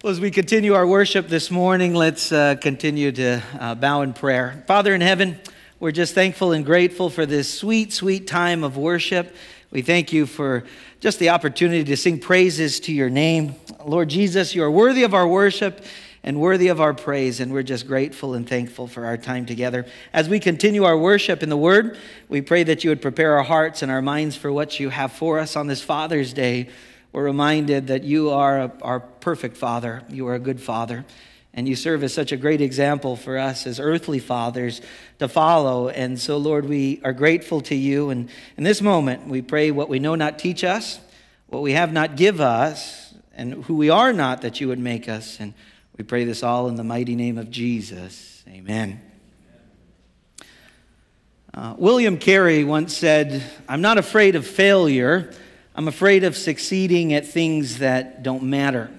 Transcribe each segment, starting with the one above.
Well, as we continue our worship this morning, let's uh, continue to uh, bow in prayer. Father in heaven, we're just thankful and grateful for this sweet, sweet time of worship. We thank you for just the opportunity to sing praises to your name. Lord Jesus, you are worthy of our worship and worthy of our praise, and we're just grateful and thankful for our time together. As we continue our worship in the Word, we pray that you would prepare our hearts and our minds for what you have for us on this Father's Day we're reminded that you are our perfect Father. You are a good Father. And you serve as such a great example for us as earthly fathers to follow. And so, Lord, we are grateful to you. And in this moment, we pray what we know not teach us, what we have not give us, and who we are not that you would make us. And we pray this all in the mighty name of Jesus. Amen. Uh, William Carey once said, I'm not afraid of failure. I'm afraid of succeeding at things that don't matter.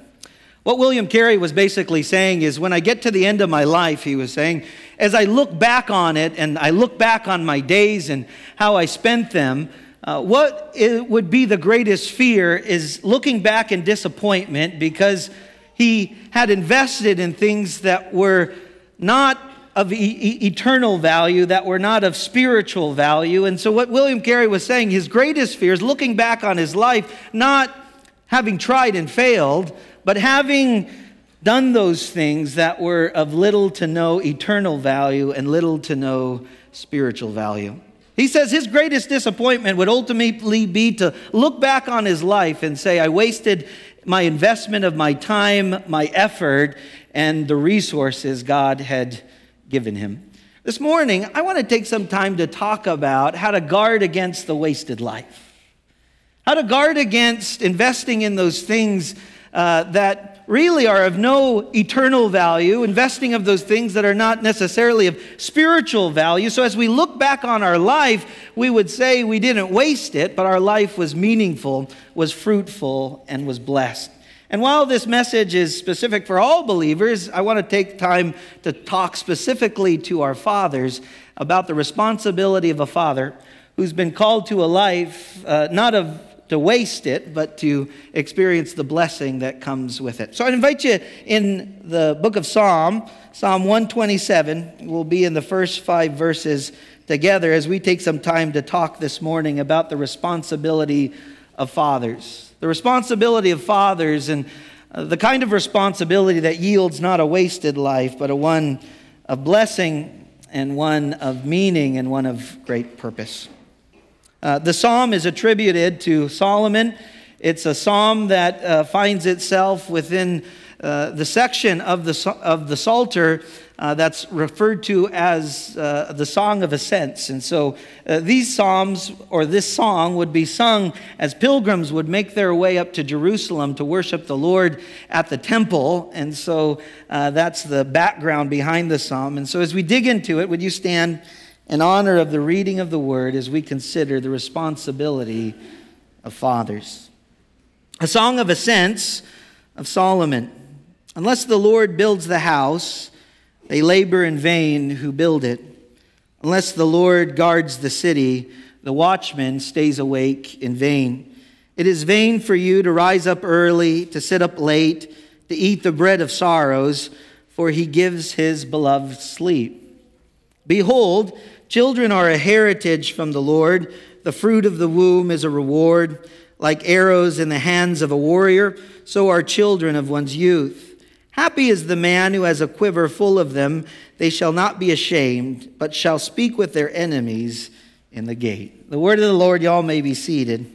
What William Carey was basically saying is when I get to the end of my life, he was saying, as I look back on it and I look back on my days and how I spent them, uh, what would be the greatest fear is looking back in disappointment because he had invested in things that were not of e- eternal value that were not of spiritual value. And so, what William Carey was saying, his greatest fear is looking back on his life, not having tried and failed, but having done those things that were of little to no eternal value and little to no spiritual value. He says his greatest disappointment would ultimately be to look back on his life and say, I wasted my investment of my time, my effort, and the resources God had given him. This morning, I want to take some time to talk about how to guard against the wasted life, how to guard against investing in those things uh, that really are of no eternal value, investing of those things that are not necessarily of spiritual value. So as we look back on our life, we would say we didn't waste it, but our life was meaningful, was fruitful, and was blessed. And while this message is specific for all believers, I want to take time to talk specifically to our fathers about the responsibility of a father who's been called to a life uh, not of to waste it, but to experience the blessing that comes with it. So I invite you in the book of Psalm, Psalm 127. We'll be in the first five verses together as we take some time to talk this morning about the responsibility of fathers the responsibility of fathers and uh, the kind of responsibility that yields not a wasted life, but a one of blessing and one of meaning and one of great purpose. Uh, the psalm is attributed to Solomon. It's a psalm that uh, finds itself within uh, the section of the, of the Psalter uh, that's referred to as uh, the Song of Ascents. And so uh, these psalms, or this song, would be sung as pilgrims would make their way up to Jerusalem to worship the Lord at the temple. And so uh, that's the background behind the psalm. And so as we dig into it, would you stand in honor of the reading of the word as we consider the responsibility of fathers? A Song of Ascents of Solomon. Unless the Lord builds the house, they labor in vain who build it. Unless the Lord guards the city, the watchman stays awake in vain. It is vain for you to rise up early, to sit up late, to eat the bread of sorrows, for he gives his beloved sleep. Behold, children are a heritage from the Lord. The fruit of the womb is a reward. Like arrows in the hands of a warrior, so are children of one's youth. Happy is the man who has a quiver full of them. They shall not be ashamed, but shall speak with their enemies in the gate. The word of the Lord, y'all may be seated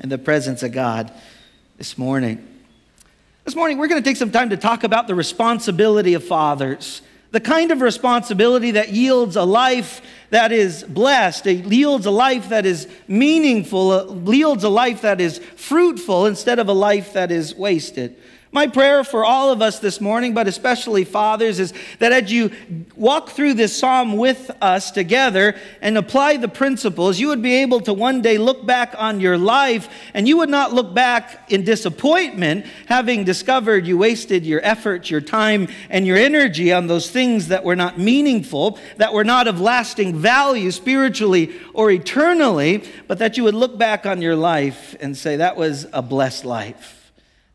in the presence of God this morning. This morning, we're going to take some time to talk about the responsibility of fathers, the kind of responsibility that yields a life that is blessed, it yields a life that is meaningful, uh, yields a life that is fruitful instead of a life that is wasted. My prayer for all of us this morning, but especially fathers, is that as you walk through this psalm with us together and apply the principles, you would be able to one day look back on your life and you would not look back in disappointment, having discovered you wasted your effort, your time, and your energy on those things that were not meaningful, that were not of lasting value spiritually or eternally, but that you would look back on your life and say, that was a blessed life.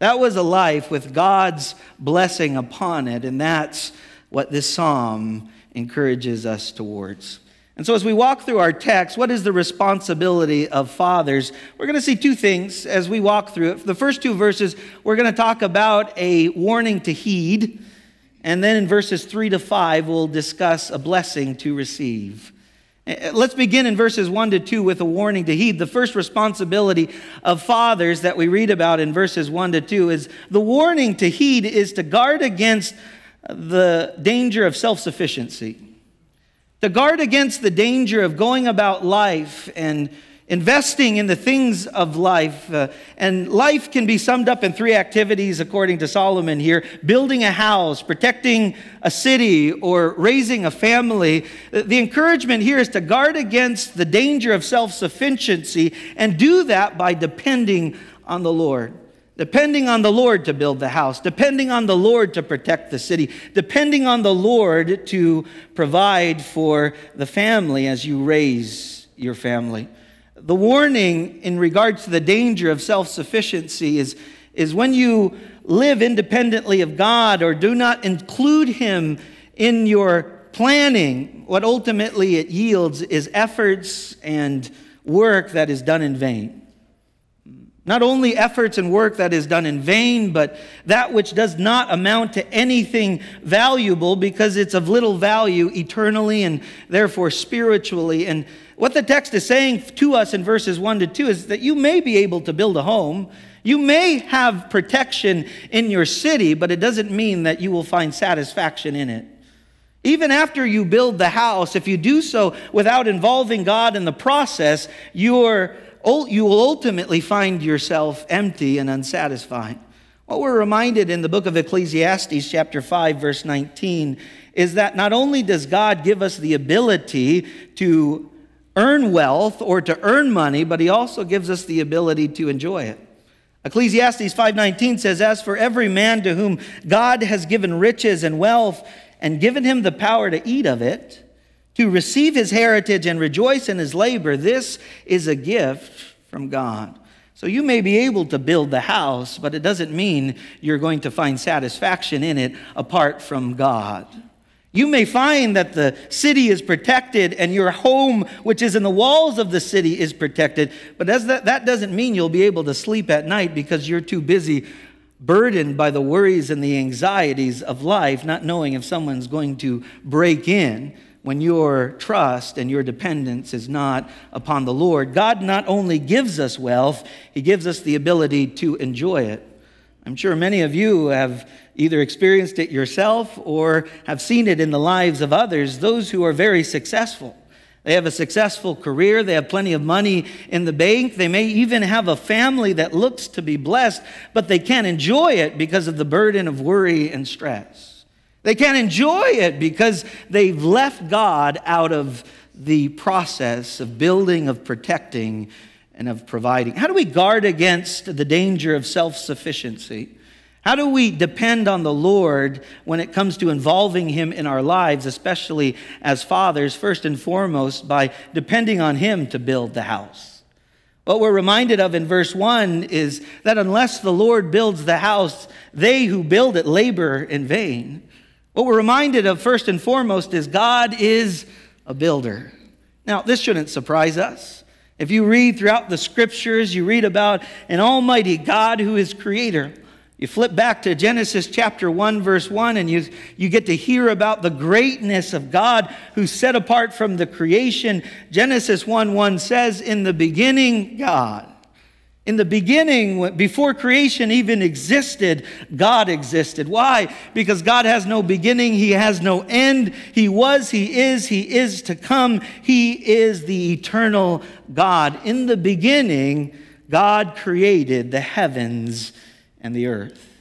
That was a life with God's blessing upon it, and that's what this psalm encourages us towards. And so, as we walk through our text, what is the responsibility of fathers? We're going to see two things as we walk through it. The first two verses, we're going to talk about a warning to heed. And then in verses three to five, we'll discuss a blessing to receive. Eh, let's begin in verses 1 to 2 with a warning to heed. The first responsibility of fathers that we read about in verses 1 to 2 is the warning to heed is to guard against the danger of self sufficiency to guard against the danger of going about life and investing in the things of life. Uh, and life can be summed up in three activities, according to Solomon here building a house, protecting a city, or raising a family. The encouragement here is to guard against the danger of self sufficiency and do that by depending on the Lord depending on the Lord to build the house, depending on the Lord to protect the city, depending on the Lord to provide for the family as you raise your family. The warning in regards to the danger of self sufficiency is, is when you live independently of God or do not include Him in your planning, what ultimately it yields is efforts and work that is done in vain. Not only efforts and work that is done in vain, but that which does not amount to anything valuable because it's of little value eternally and therefore spiritually. And what the text is saying to us in verses 1 to 2 is that you may be able to build a home. You may have protection in your city, but it doesn't mean that you will find satisfaction in it. Even after you build the house, if you do so without involving God in the process, you're you will ultimately find yourself empty and unsatisfied. What we're reminded in the book of Ecclesiastes, chapter 5, verse 19, is that not only does God give us the ability to earn wealth or to earn money, but he also gives us the ability to enjoy it. Ecclesiastes 5:19 says as for every man to whom God has given riches and wealth and given him the power to eat of it to receive his heritage and rejoice in his labor, this is a gift from God. So you may be able to build the house, but it doesn't mean you're going to find satisfaction in it apart from God. You may find that the city is protected and your home, which is in the walls of the city, is protected, but that, that doesn't mean you'll be able to sleep at night because you're too busy burdened by the worries and the anxieties of life, not knowing if someone's going to break in when your trust and your dependence is not upon the Lord. God not only gives us wealth, He gives us the ability to enjoy it. I'm sure many of you have either experienced it yourself or have seen it in the lives of others, those who are very successful. They have a successful career. They have plenty of money in the bank. They may even have a family that looks to be blessed, but they can't enjoy it because of the burden of worry and stress. They can't enjoy it because they've left God out of the process of building, of protecting, and of providing. How do we guard against the danger of self sufficiency? How do we depend on the Lord when it comes to involving Him in our lives, especially as fathers, first and foremost, by depending on Him to build the house? What we're reminded of in verse 1 is that unless the Lord builds the house, they who build it labor in vain. What we're reminded of first and foremost is God is a builder. Now, this shouldn't surprise us. If you read throughout the scriptures, you read about an almighty God who is creator. You flip back to Genesis chapter 1, verse 1, and you, you get to hear about the greatness of God who set apart from the creation. Genesis 1 1 says, In the beginning, God. In the beginning, before creation even existed, God existed. Why? Because God has no beginning, He has no end. He was, He is, He is to come. He is the eternal God. In the beginning, God created the heavens and the earth.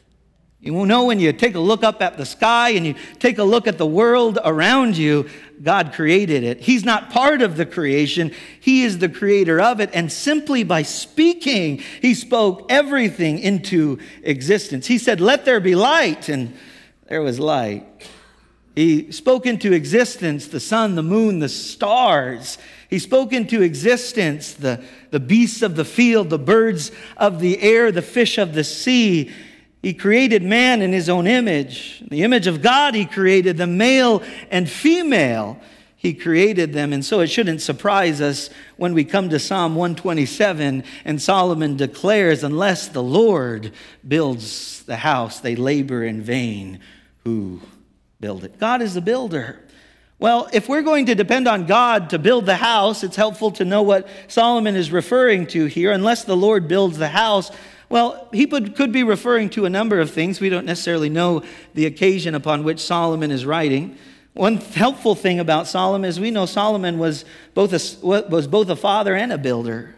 You know, when you take a look up at the sky and you take a look at the world around you, God created it. He's not part of the creation, He is the creator of it. And simply by speaking, He spoke everything into existence. He said, Let there be light, and there was light. He spoke into existence the sun, the moon, the stars. He spoke into existence the, the beasts of the field, the birds of the air, the fish of the sea. He created man in his own image. the image of God, he created the male and female. He created them. And so it shouldn't surprise us when we come to Psalm 127 and Solomon declares, Unless the Lord builds the house, they labor in vain who build it. God is the builder. Well, if we're going to depend on God to build the house, it's helpful to know what Solomon is referring to here. Unless the Lord builds the house, well, he could be referring to a number of things. We don't necessarily know the occasion upon which Solomon is writing. One helpful thing about Solomon is we know Solomon was both a, was both a father and a builder.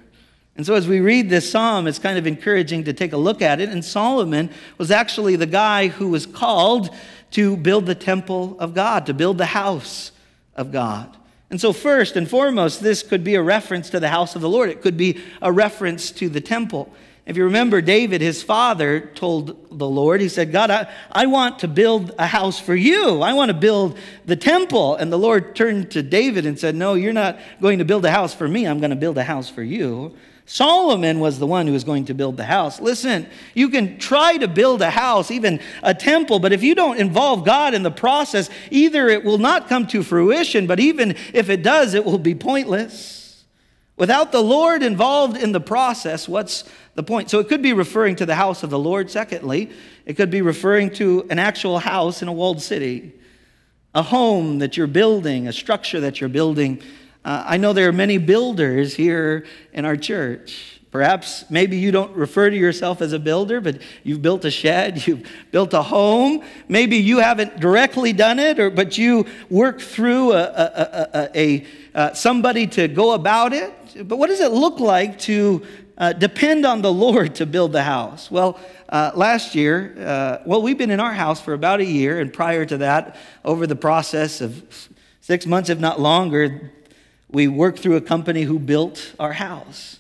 And so as we read this psalm, it's kind of encouraging to take a look at it. And Solomon was actually the guy who was called to build the temple of God, to build the house of God. And so, first and foremost, this could be a reference to the house of the Lord. It could be a reference to the temple. If you remember, David, his father, told the Lord, he said, God, I, I want to build a house for you. I want to build the temple. And the Lord turned to David and said, No, you're not going to build a house for me. I'm going to build a house for you. Solomon was the one who was going to build the house. Listen, you can try to build a house, even a temple, but if you don't involve God in the process, either it will not come to fruition, but even if it does, it will be pointless. Without the Lord involved in the process, what's the point. So it could be referring to the house of the Lord. Secondly, it could be referring to an actual house in a walled city, a home that you're building, a structure that you're building. Uh, I know there are many builders here in our church. Perhaps maybe you don't refer to yourself as a builder, but you've built a shed, you've built a home. Maybe you haven't directly done it, or, but you work through a, a, a, a uh, somebody to go about it. But what does it look like to uh, depend on the Lord to build the house? Well, uh, last year, uh, well, we've been in our house for about a year, and prior to that, over the process of six months, if not longer, we worked through a company who built our house.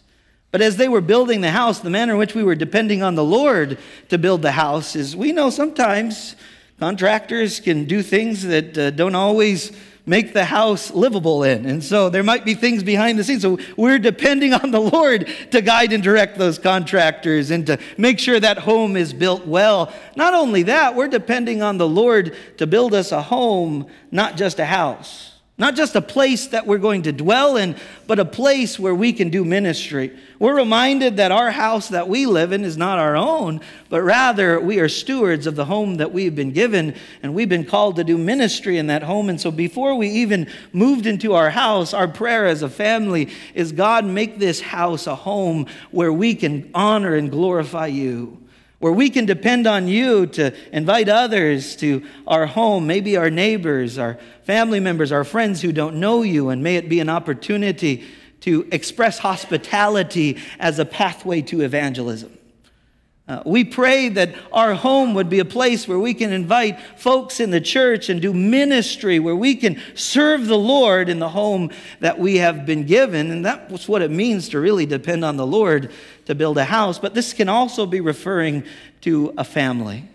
But as they were building the house, the manner in which we were depending on the Lord to build the house is we know sometimes contractors can do things that uh, don't always make the house livable in. And so there might be things behind the scenes. So we're depending on the Lord to guide and direct those contractors and to make sure that home is built well. Not only that, we're depending on the Lord to build us a home, not just a house. Not just a place that we're going to dwell in, but a place where we can do ministry. We're reminded that our house that we live in is not our own, but rather we are stewards of the home that we've been given, and we've been called to do ministry in that home. And so before we even moved into our house, our prayer as a family is God, make this house a home where we can honor and glorify you where we can depend on you to invite others to our home, maybe our neighbors, our family members, our friends who don't know you, and may it be an opportunity to express hospitality as a pathway to evangelism. Uh, we pray that our home would be a place where we can invite folks in the church and do ministry, where we can serve the Lord in the home that we have been given. And that's what it means to really depend on the Lord to build a house. But this can also be referring to a family.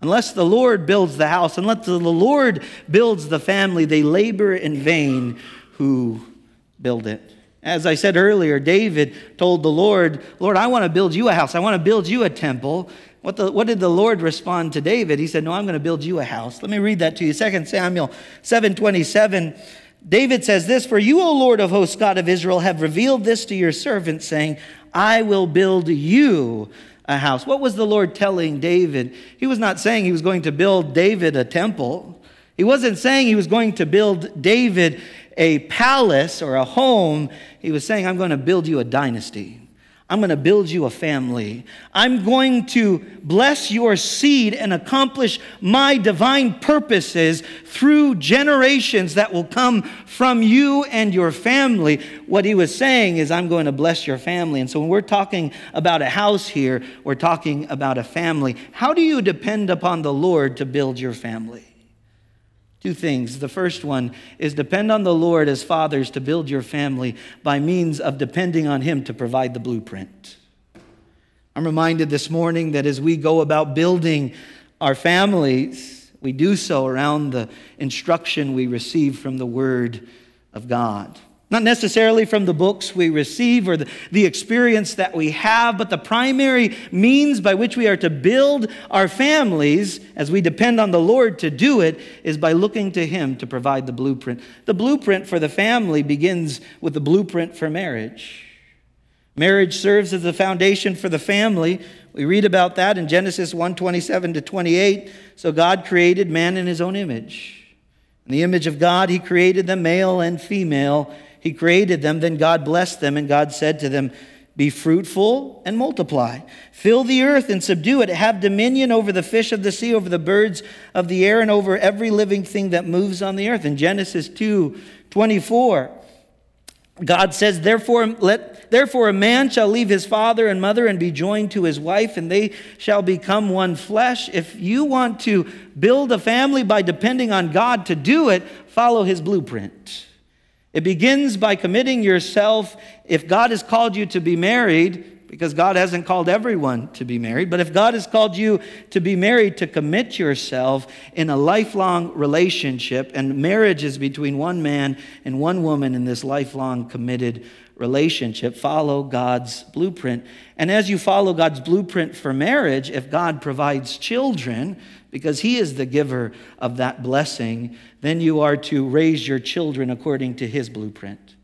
Unless the Lord builds the house, unless the Lord builds the family, they labor in vain who build it. As I said earlier, David told the Lord, Lord, I want to build you a house. I want to build you a temple. What, the, what did the Lord respond to David? He said, No, I'm going to build you a house. Let me read that to you. 2 Samuel 727. David says this For you, O Lord of hosts, God of Israel, have revealed this to your servant, saying, I will build you a house. What was the Lord telling David? He was not saying he was going to build David a temple. He wasn't saying he was going to build David a palace or a home. He was saying, I'm going to build you a dynasty. I'm going to build you a family. I'm going to bless your seed and accomplish my divine purposes through generations that will come from you and your family. What he was saying is, I'm going to bless your family. And so when we're talking about a house here, we're talking about a family. How do you depend upon the Lord to build your family? Two things. The first one is depend on the Lord as fathers to build your family by means of depending on Him to provide the blueprint. I'm reminded this morning that as we go about building our families, we do so around the instruction we receive from the Word of God. Not necessarily from the books we receive or the, the, experience that we have, but the primary means by which we are to build our families as we depend on the Lord to do it is by looking to Him to provide the blueprint. The blueprint for the family begins with the blueprint for marriage. Marriage serves as the foundation for the family. We read about that in Genesis 1 27 to 28. So God created man in His own image. In the image of God, He created them, male and female. He created them, then God blessed them, and God said to them, Be fruitful and multiply. Fill the earth and subdue it. Have dominion over the fish of the sea, over the birds of the air, and over every living thing that moves on the earth. In Genesis 2 24, God says, therefore, let, therefore a man shall leave his father and mother and be joined to his wife, and they shall become one flesh. If you want to build a family by depending on God to do it, follow his blueprint. It begins by committing yourself. If God has called you to be married, because God hasn't called everyone to be married, but if God has called you to be married, to commit yourself in a lifelong relationship, and marriage is between one man and one woman in this lifelong committed relationship, follow God's blueprint. And as you follow God's blueprint for marriage, if God provides children, because He is the giver of that blessing, then you are to raise your children according to His blueprint.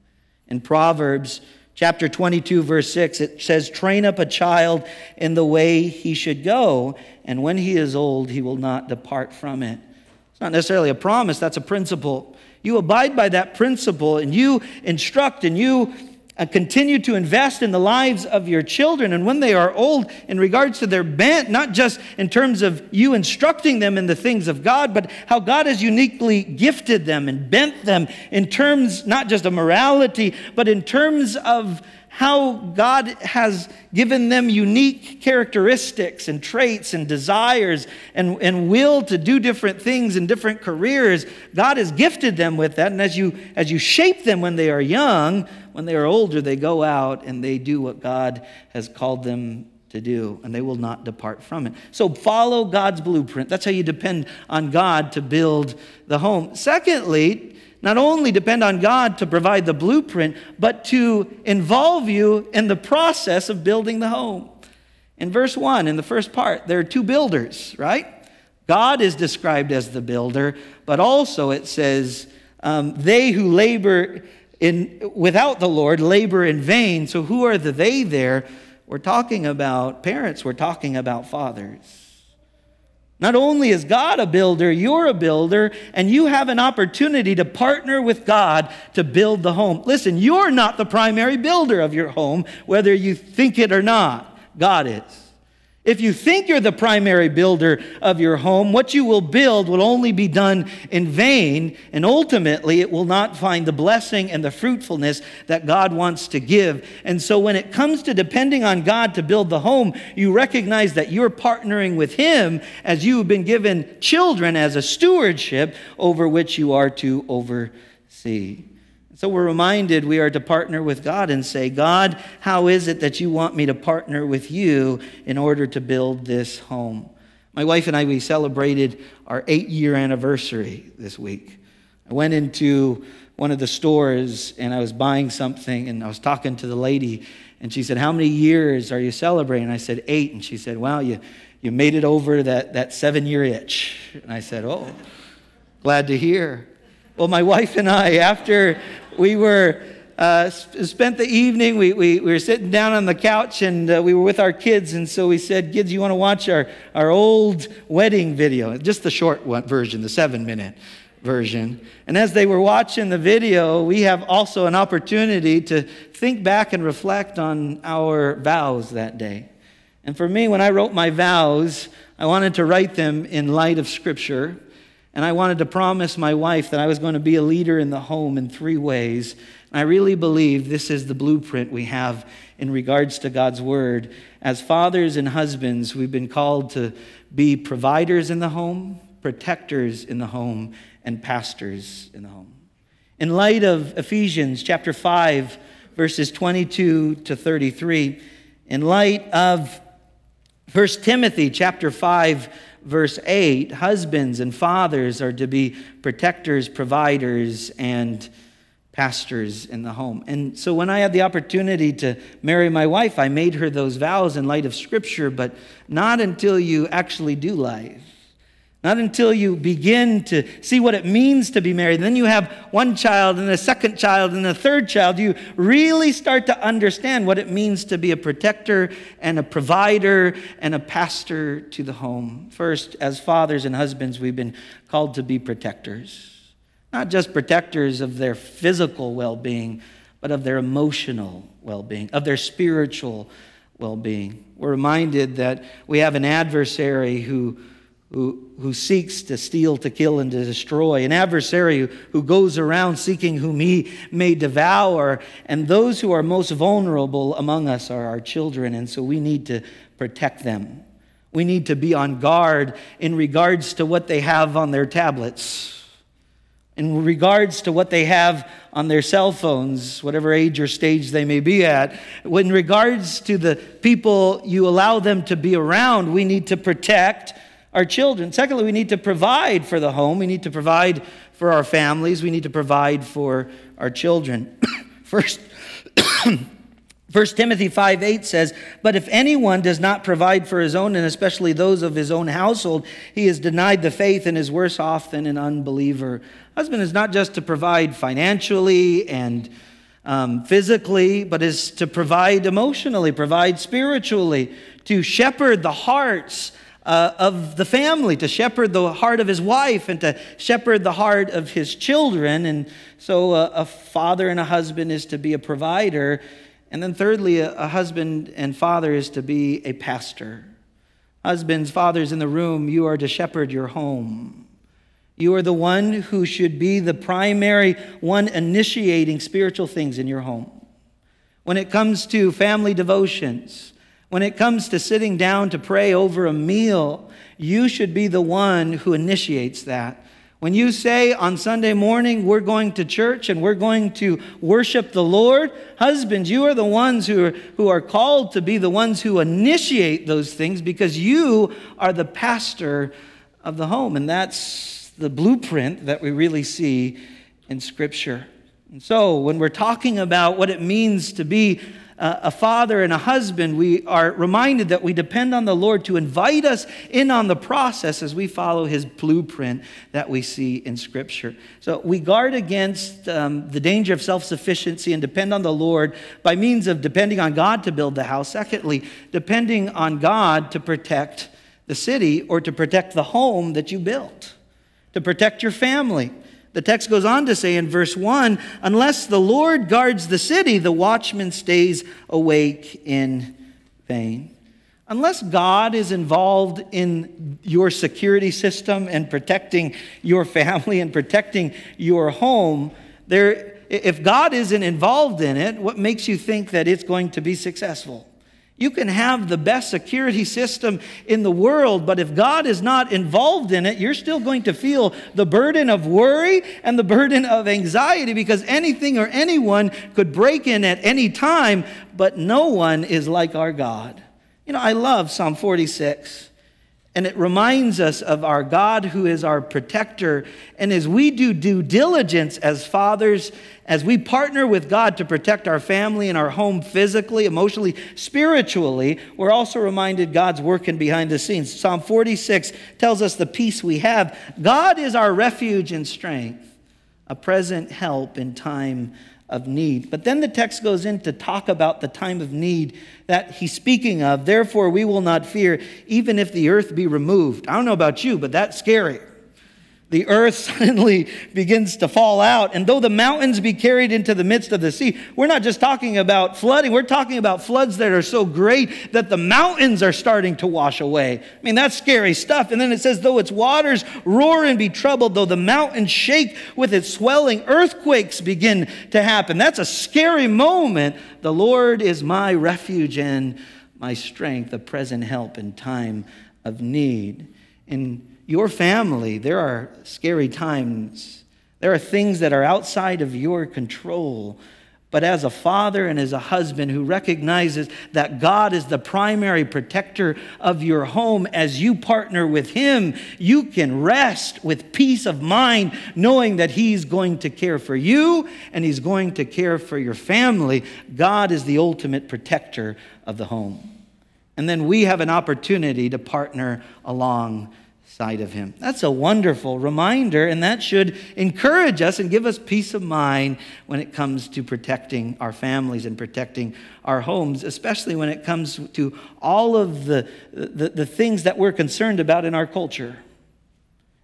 In Proverbs chapter 22, verse 6, it says, Train up a child in the way he should go, and when he is old, he will not depart from it. It's not necessarily a promise, that's a principle. You abide by that principle and you instruct and you uh, continue to invest in the lives of your children. And when they are old, in regards to their bent, not just in terms of you instructing them in the things of God, but how God has uniquely gifted them and bent them in terms not just of morality, but in terms of how God has given them unique characteristics and traits and desires and, and will to do different things in different careers. God has gifted them with that. And as you, as you shape them when they are young, when they are older, they go out and they do what God has called them to do, and they will not depart from it. So follow God's blueprint. That's how you depend on God to build the home. Secondly, not only depend on God to provide the blueprint, but to involve you in the process of building the home. In verse 1, in the first part, there are two builders, right? God is described as the builder, but also it says, um, they who labor in, without the Lord labor in vain. So, who are the they there? We're talking about parents, we're talking about fathers. Not only is God a builder, you're a builder, and you have an opportunity to partner with God to build the home. Listen, you're not the primary builder of your home, whether you think it or not. God is. If you think you're the primary builder of your home, what you will build will only be done in vain, and ultimately it will not find the blessing and the fruitfulness that God wants to give. And so, when it comes to depending on God to build the home, you recognize that you're partnering with Him as you have been given children as a stewardship over which you are to oversee. So we're reminded we are to partner with God and say, God, how is it that you want me to partner with you in order to build this home? My wife and I, we celebrated our eight year anniversary this week. I went into one of the stores and I was buying something and I was talking to the lady and she said, How many years are you celebrating? I said, Eight. And she said, Wow, you, you made it over that, that seven year itch. And I said, Oh, glad to hear. Well, my wife and I, after we were uh, spent the evening, we, we, we, were sitting down on the couch and uh, we were with our kids. And so we said, Kids, you want to watch our, our old wedding video? Just the short one, version, the seven minute version. And as they were watching the video, we have also an opportunity to think back and reflect on our vows that day. And for me, when I wrote my vows, I wanted to write them in light of Scripture. And I wanted to promise my wife that I was going to be a leader in the home in three ways. And I really believe this is the blueprint we have in regards to God's word. As fathers and husbands, we've been called to be providers in the home, protectors in the home, and pastors in the home. In light of Ephesians chapter 5, verses 22 to 33, in light of 1 Timothy chapter 5, verse 8, husbands and fathers are to be protectors, providers, and pastors in the home. And so when I had the opportunity to marry my wife, I made her those vows in light of Scripture, but not until you actually do life. Not until you begin to see what it means to be married. Then you have one child and a second child and a third child. You really start to understand what it means to be a protector and a provider and a pastor to the home. First, as fathers and husbands, we've been called to be protectors not just protectors of their physical well being, but of their emotional well being, of their spiritual well being. We're reminded that we have an adversary who, who, who seeks to steal, to kill, and to destroy, an adversary who, who goes around seeking whom he may devour. And those who are most vulnerable among us are our children, and so we need to protect them. We need to be on guard in regards to what they have on their tablets in regards to what they have on their cell phones, whatever age or stage they may be at. In regards to the people you allow them to be around, we need to protect our children. Secondly, we need to provide for the home. We need to provide for our families. We need to provide for our children. First, 1 Timothy 5 8 says, But if anyone does not provide for his own, and especially those of his own household, he is denied the faith and is worse off than an unbeliever. Husband is not just to provide financially and um, physically, but is to provide emotionally, provide spiritually, to shepherd the hearts uh, of the family, to shepherd the heart of his wife, and to shepherd the heart of his children. And so, uh, a father and a husband is to be a provider and then, thirdly, a, a husband and father is to be a pastor. Husbands, fathers in the room, you are to shepherd your home. You are the one who should be the primary one initiating spiritual things in your home. When it comes to family devotions, when it comes to sitting down to pray over a meal, you should be the one who initiates that. When you say on Sunday morning, we're going to church and we're going to worship the Lord, husbands, you are the ones who are, who are called to be the ones who initiate those things because you are the pastor of the home. And that's the blueprint that we really see in Scripture. And so, when we're talking about what it means to be a father and a husband, we are reminded that we depend on the Lord to invite us in on the process as we follow his blueprint that we see in Scripture. So we guard against um, the danger of self sufficiency and depend on the Lord by means of depending on God to build the house. Secondly, depending on God to protect the city or to protect the home that you built, to protect your family. The text goes on to say in verse 1 Unless the Lord guards the city, the watchman stays awake in vain. Unless God is involved in your security system and protecting your family and protecting your home, there, if God isn't involved in it, what makes you think that it's going to be successful? You can have the best security system in the world, but if God is not involved in it, you're still going to feel the burden of worry and the burden of anxiety because anything or anyone could break in at any time, but no one is like our God. You know, I love Psalm 46. And it reminds us of our God who is our protector. And as we do due diligence as fathers, as we partner with God to protect our family and our home physically, emotionally, spiritually, we're also reminded God's working behind the scenes. Psalm 46 tells us the peace we have. God is our refuge and strength, a present help in time of need. But then the text goes in to talk about the time of need that he's speaking of. Therefore, we will not fear, even if the earth be removed. I don't know about you, but that's scary the earth suddenly begins to fall out. And though the mountains be carried into the midst of the sea, we're not just talking about flooding, we're talking about floods that are so great that the mountains are starting to wash away. I mean, that's scary stuff. And then it says, though its waters roar and be troubled, though the mountains shake with its swelling, earthquakes begin to happen. That's a scary moment. The Lord is my refuge and my strength, a present help in time of need. In your family, there are scary times. There are things that are outside of your control. but as a father and as a husband who recognizes that God is the primary protector of your home, as you partner with Him, you can rest with peace of mind knowing that He's going to care for you and He's going to care for your family. God is the ultimate protector of the home. And then we have an opportunity to partner along side of him. That's a wonderful reminder, and that should encourage us and give us peace of mind when it comes to protecting our families and protecting our homes, especially when it comes to all of the, the, the things that we're concerned about in our culture.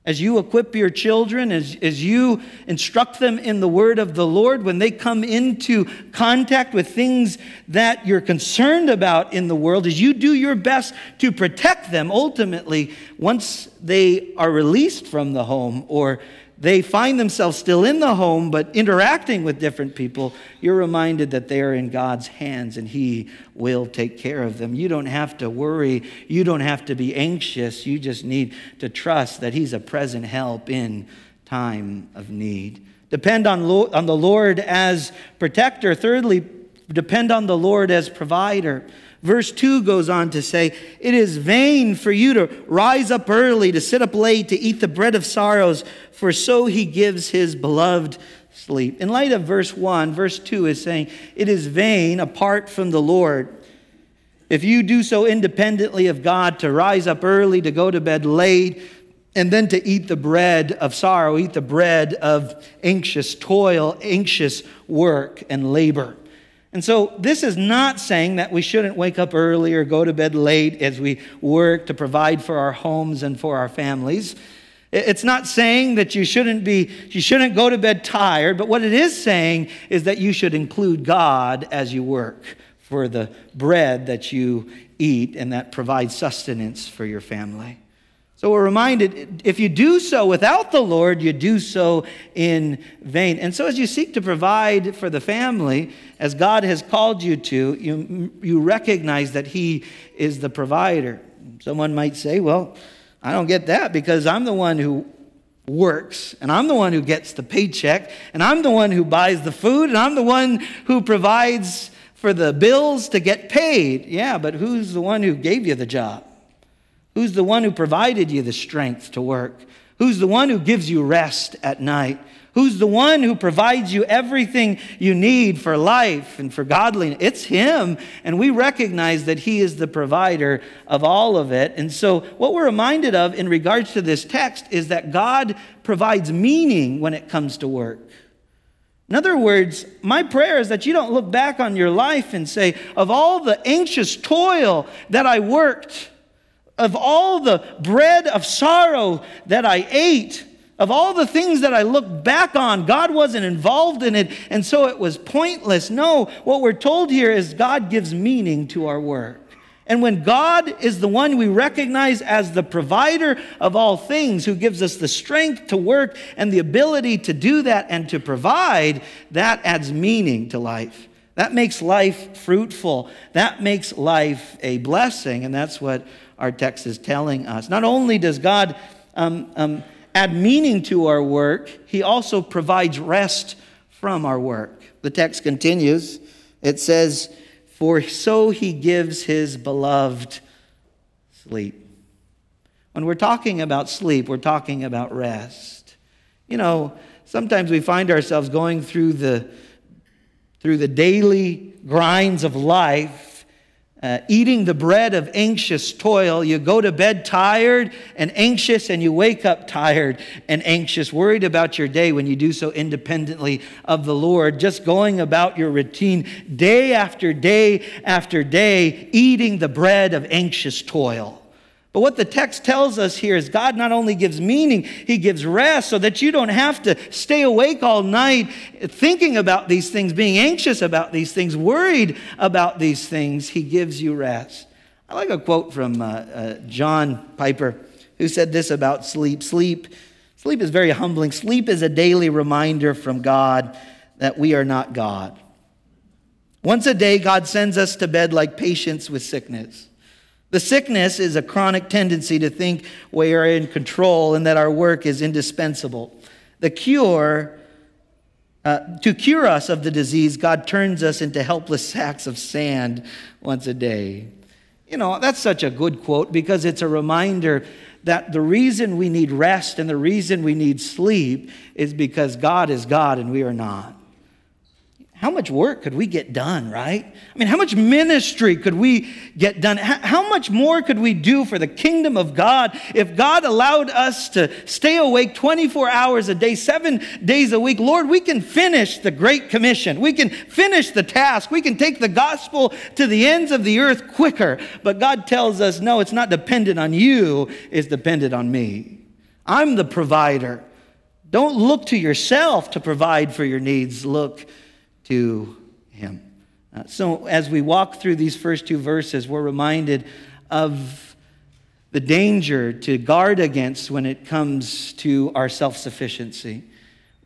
As you equip your children, as, as you instruct them in the word of the Lord, when they come into contact with things that you're concerned about in the world, as you do your best to protect them, ultimately, once they are released from the home or they find themselves still in the home but interacting with different people, you're reminded that they are in God's hands and He will take care of them. You don't have to worry. You don't have to be anxious. You just need to trust that He's a present help in time of need. Depend on, on the Lord as protector. Thirdly, depend on the Lord as provider. Verse 2 goes on to say, It is vain for you to rise up early, to sit up late, to eat the bread of sorrows, for so he gives his beloved sleep. In light of verse 1, verse 2 is saying, It is vain apart from the Lord. If you do so independently of God, to rise up early, to go to bed late, and then to eat the bread of sorrow, eat the bread of anxious toil, anxious work, and labor. And so, this is not saying that we shouldn't wake up early or go to bed late as we work to provide for our homes and for our families. It's not saying that you shouldn't be you shouldn't go to bed tired, but what it is saying is that you should include God as you work for the bread that you eat and that provides sustenance for your family. So we're reminded if you do so without the Lord, you do so in vain. And so as you seek to provide for the family, as God has called you to, you, you recognize that He is the provider. Someone might say, well, I don't get that because I'm the one who works and I'm the one who gets the paycheck and I'm the one who buys the food and I'm the one who provides for the bills to get paid. Yeah, but who's the one who gave you the job? Who's the one who provided you the strength to work? Who's the one who gives you rest at night? Who's the one who provides you everything you need for life and for godliness? It's Him. And we recognize that He is the provider of all of it. And so, what we're reminded of in regards to this text is that God provides meaning when it comes to work. In other words, my prayer is that you don't look back on your life and say, of all the anxious toil that I worked, of all the bread of sorrow that I ate, of all the things that I look back on, God wasn't involved in it, and so it was pointless. No, what we're told here is God gives meaning to our work. And when God is the one we recognize as the provider of all things, who gives us the strength to work and the ability to do that and to provide, that adds meaning to life. That makes life fruitful. That makes life a blessing. And that's what our text is telling us. Not only does God um, um, add meaning to our work, He also provides rest from our work. The text continues. It says, For so He gives His beloved sleep. When we're talking about sleep, we're talking about rest. You know, sometimes we find ourselves going through the through the daily grinds of life uh, eating the bread of anxious toil. You go to bed tired and anxious, and you wake up tired and anxious, worried about your day when you do so independently of the Lord, just going about your routine day after day after day, eating the bread of anxious toil. But what the text tells us here is God not only gives meaning, He gives rest so that you don't have to stay awake all night thinking about these things, being anxious about these things, worried about these things. He gives you rest. I like a quote from uh, uh, John Piper who said this about sleep. Sleep, sleep is very humbling. Sleep is a daily reminder from God that we are not God. Once a day, God sends us to bed like patients with sickness. The sickness is a chronic tendency to think we are in control and that our work is indispensable. The cure Uh, to cure us of the disease, God turns us into helpless sacks of sand once a day. You know, that's such a good quote because it's a reminder that the reason we need rest and the reason we need sleep is because God is God and we are not how much work could we get done, right? I mean, how much ministry could we get done? How much more could we do for the kingdom of God if God allowed us to stay awake 24 hours a day, seven days a week? Lord, we can finish the Great Commission. We can finish the task. We can take the gospel to the ends of the earth quicker. But God tells us, no, it's not dependent on you, it's dependent on me. I'm the provider. Don't look to yourself to provide for your needs. Look to him. Uh, so, as we walk through these first two verses, we're reminded of the danger to guard against when it comes to our self sufficiency.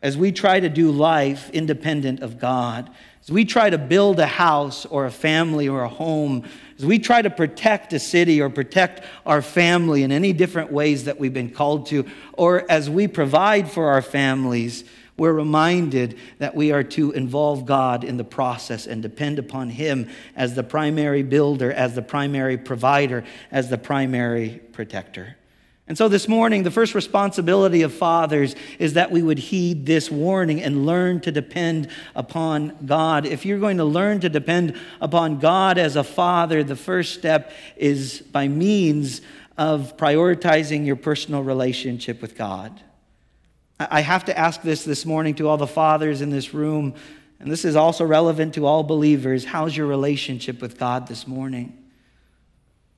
As we try to do life independent of God, as we try to build a house or a family or a home, as we try to protect a city or protect our family in any different ways that we've been called to, or as we provide for our families, we're reminded that we are to involve God in the process and depend upon Him as the primary builder, as the primary provider, as the primary protector. And so this morning, the first responsibility of fathers is that we would heed this warning and learn to depend upon God. If you're going to learn to depend upon God as a father, the first step is by means of prioritizing your personal relationship with God. I have to ask this this morning to all the fathers in this room, and this is also relevant to all believers. How's your relationship with God this morning?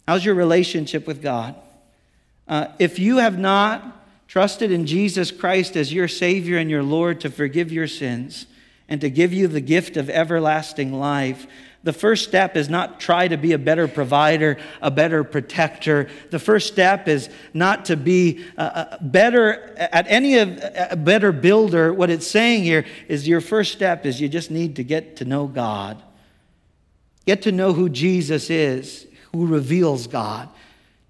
How's your relationship with God? Uh, if you have not trusted in Jesus Christ as your Savior and your Lord to forgive your sins and to give you the gift of everlasting life, the first step is not try to be a better provider, a better protector. The first step is not to be a better at any of a better builder. What it's saying here is your first step is you just need to get to know God. Get to know who Jesus is, who reveals God.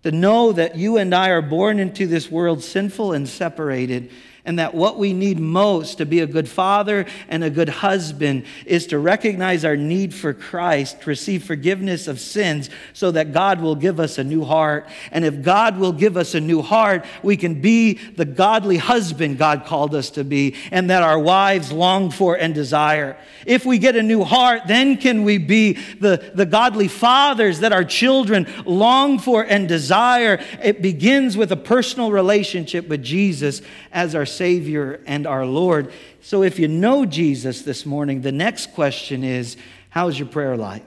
To know that you and I are born into this world sinful and separated and that what we need most to be a good father and a good husband is to recognize our need for Christ, receive forgiveness of sins, so that God will give us a new heart. And if God will give us a new heart, we can be the godly husband God called us to be, and that our wives long for and desire. If we get a new heart, then can we be the, the godly fathers that our children long for and desire. It begins with a personal relationship with Jesus as our Savior and our Lord. So if you know Jesus this morning, the next question is how's your prayer life?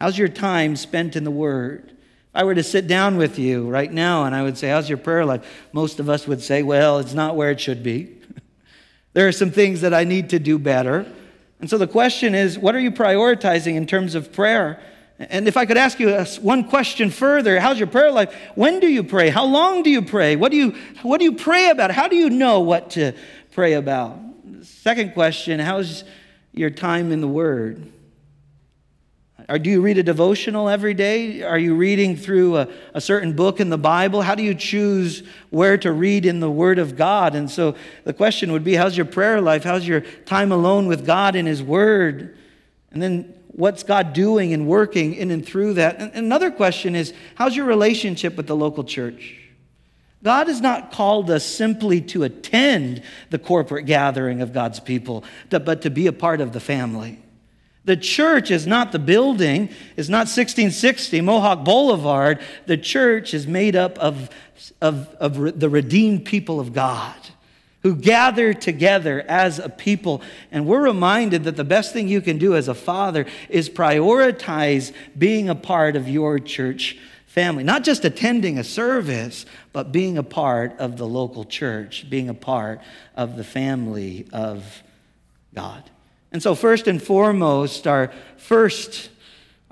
How's your time spent in the Word? If I were to sit down with you right now and I would say, How's your prayer life? Most of us would say, Well, it's not where it should be. there are some things that I need to do better. And so the question is, what are you prioritizing in terms of prayer? And if I could ask you one question further, how's your prayer life? When do you pray? How long do you pray? What do you, what do you pray about? How do you know what to pray about? Second question, how's your time in the Word? Or do you read a devotional every day? Are you reading through a, a, certain book in the Bible? How do you choose where to read in the Word of God? And so the question would be how's your prayer life? How's your time alone with God in His Word? And then what's God doing and working in and through that? And another question is how's your relationship with the local church? God has not called us simply to attend the corporate gathering of God's people, but to be a part of the family. The church is not the building, it's not 1660 Mohawk Boulevard. The church is made up of, of, of the redeemed people of God who gather together as a people. And we're reminded that the best thing you can do as a father is prioritize being a part of your church family. Not just attending a service, but being a part of the local church, being a part of the family of God. And so, first and foremost, our first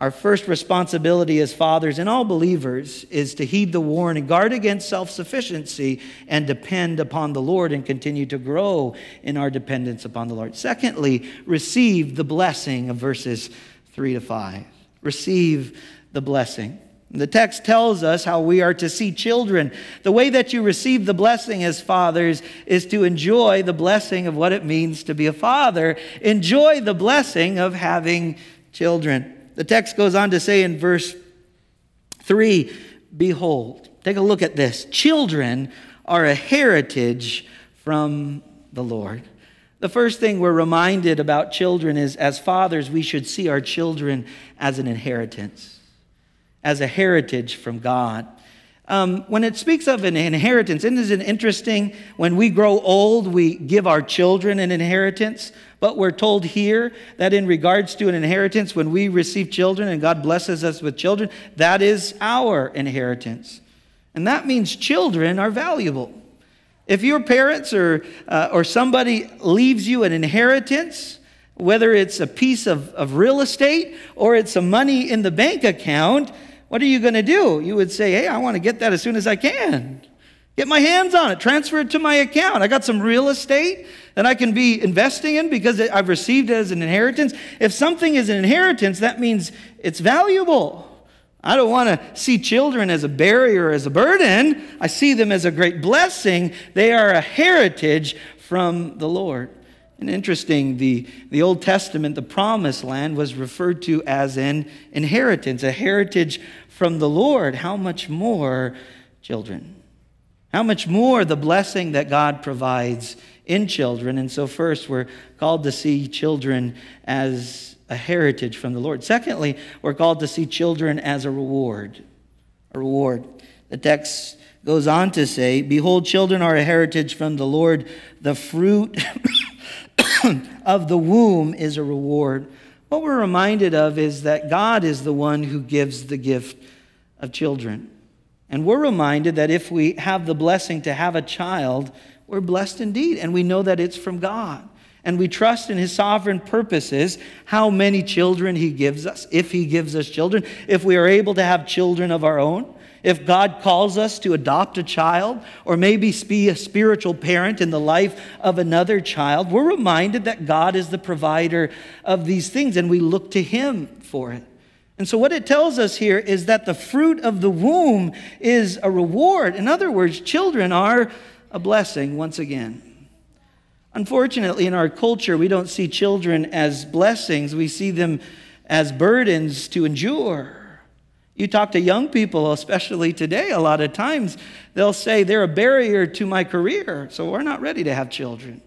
our first responsibility as fathers and all believers is to heed the warning, guard against self sufficiency, and depend upon the Lord and continue to grow in our dependence upon the Lord. Secondly, receive the blessing of verses 3 to 5. Receive the blessing. The text tells us how we are to see children. The way that you receive the blessing as fathers is to enjoy the blessing of what it means to be a father. Enjoy the blessing of having children. The text goes on to say in verse 3 Behold, take a look at this. Children are a heritage from the Lord. The first thing we're reminded about children is as fathers, we should see our children as an inheritance, as a heritage from God. Um, when it speaks of an inheritance, isn't it interesting? When we grow old, we give our children an inheritance. But we're told here that in regards to an inheritance, when we receive children and God blesses us with children, that is our inheritance. And that means children are valuable. If your parents or, uh, or somebody leaves you an inheritance, whether it's a piece of, of real estate or it's some money in the bank account, what are you going to do? You would say, Hey, I want to get that as soon as I can. Get my hands on it, transfer it to my account. I got some real estate that I can be investing in because I've received it as an inheritance. If something is an inheritance, that means it's valuable. I don't want to see children as a barrier, as a burden. I see them as a great blessing. They are a heritage from the Lord. And interesting, the, the Old Testament, the promised land, was referred to as an inheritance, a heritage from the Lord. How much more children? How much more the blessing that God provides in children? And so, first, we're called to see children as a heritage from the Lord. Secondly, we're called to see children as a reward. A reward. The text goes on to say, Behold, children are a heritage from the Lord. The fruit of the womb is a reward. What we're reminded of is that God is the one who gives the gift of children. And we're reminded that if we have the blessing to have a child, we're blessed indeed. And we know that it's from God and we trust in his sovereign purposes how many children he gives us, if he gives us children, if we are able to have children of our own, if God calls us to adopt a child, or maybe be a spiritual parent in the life of another child, we're reminded that God is the provider of these things and we look to him for it. And so, what it tells us here is that the fruit of the womb is a reward. In other words, children are a blessing once again. Unfortunately, in our culture, we don't see children as blessings, we see them as burdens to endure. You talk to young people, especially today, a lot of times, they'll say they're a barrier to my career, so we're not ready to have children.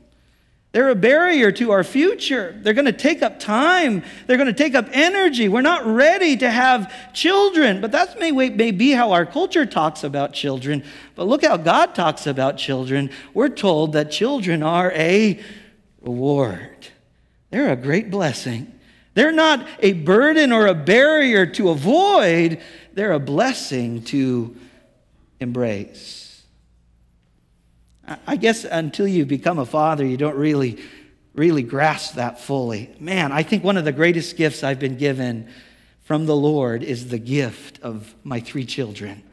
They're a barrier to our future. They're going to take up time. They're going to take up energy. We're not ready to have children. But that may, may be how our culture talks about children. But look how God talks about children. We're told that children are a reward, they're a great blessing. They're not a burden or a barrier to avoid, they're a blessing to embrace. I guess until you become a father, you don't really, really grasp that fully. Man, I think one of the greatest gifts I've been given from the Lord is the gift of my three children.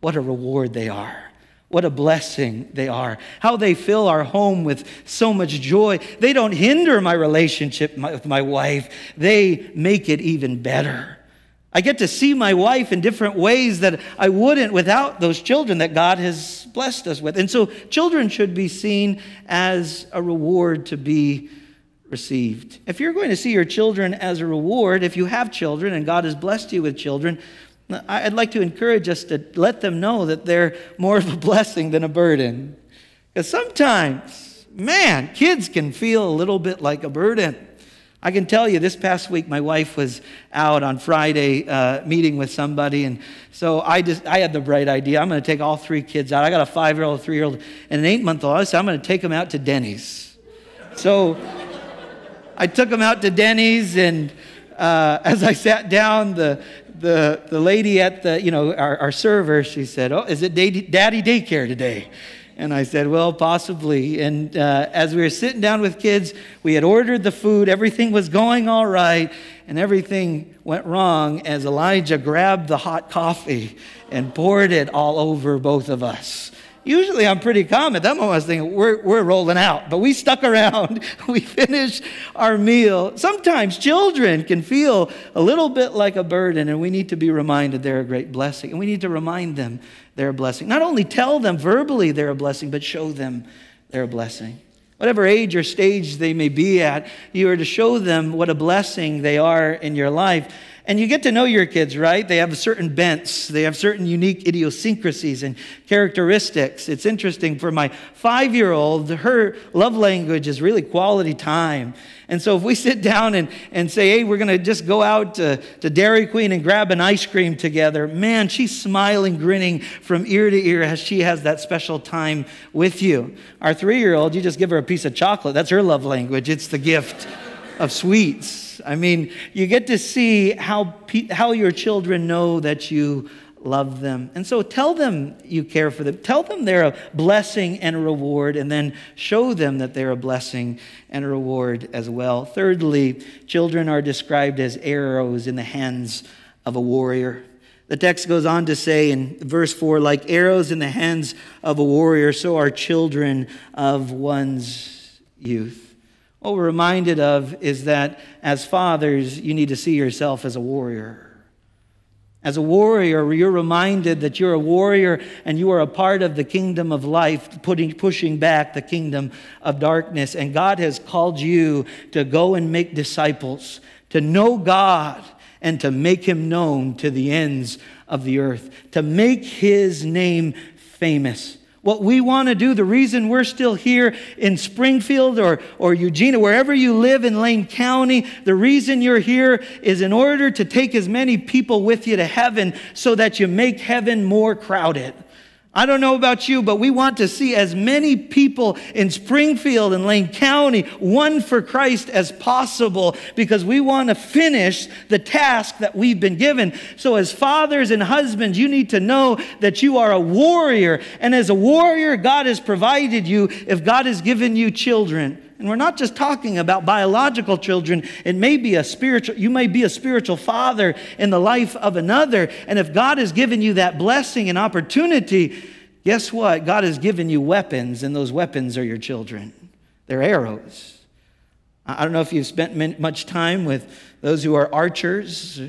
What a reward they are. What a blessing they are. How they fill our home with so much joy. They don't hinder my relationship with my wife, they make it even better. I get to see my wife in different ways that I wouldn't without those children that God has blessed us with. And so, children should be seen as a reward to be received. If you're going to see your children as a reward, if you have children and God has blessed you with children, I'd like to encourage us to let them know that they're more of a blessing than a burden. Because sometimes, man, kids can feel a little bit like a burden. I can tell you this past week, my wife was out on Friday uh, meeting with somebody. And so I just, I had the bright idea. I'm going to take all three kids out. I got a five year old, three year old, and an eight month old. I said, I'm going to take them out to Denny's. So I took them out to Denny's. And uh, as I sat down, the, the, the lady at the, you know, our, our server, she said, Oh, is it daddy daycare today? And I said, Well, possibly. And uh, as we were sitting down with kids, we had ordered the food, everything was going all right, and everything went wrong as Elijah grabbed the hot coffee and poured it all over both of us. Usually I'm pretty calm. At that moment, I was thinking, we're, we're rolling out. But we stuck around. we finished our meal. Sometimes children can feel a little bit like a burden, and we need to be reminded they're a great blessing. And we need to remind them they're a blessing. Not only tell them verbally they're a blessing, but show them they're a blessing. Whatever age or stage they may be at, you are to show them what a blessing they are in your life. And you get to know your kids, right? They have certain bents, they have certain unique idiosyncrasies and characteristics. It's interesting for my five year old, her love language is really quality time. And so if we sit down and, and say, hey, we're going to just go out to, to Dairy Queen and grab an ice cream together, man, she's smiling, grinning from ear to ear as she has that special time with you. Our three year old, you just give her a piece of chocolate. That's her love language, it's the gift of sweets. I mean, you get to see how, how your children know that you love them. And so tell them you care for them. Tell them they're a blessing and a reward, and then show them that they're a blessing and a reward as well. Thirdly, children are described as arrows in the hands of a warrior. The text goes on to say in verse 4 like arrows in the hands of a warrior, so are children of one's youth. What we're reminded of is that as fathers, you need to see yourself as a warrior. As a warrior, you're reminded that you're a warrior and you are a part of the kingdom of life, putting, pushing back the kingdom of darkness. And God has called you to go and make disciples, to know God and to make him known to the ends of the earth, to make his name famous. What we want to do, the reason we're still here in Springfield or, or Eugene, wherever you live in Lane County, the reason you're here is in order to take as many people with you to heaven so that you make heaven more crowded. I don't know about you, but we want to see as many people in Springfield and Lane County won for Christ as possible because we want to finish the task that we've been given. So, as fathers and husbands, you need to know that you are a warrior. And as a warrior, God has provided you if God has given you children. And we're not just talking about biological children. It may be a spiritual, you may be a spiritual father in the life of another. And if God has given you that blessing and opportunity, guess what? God has given you weapons, and those weapons are your children. They're arrows. I don't know if you've spent much time with those who are archers,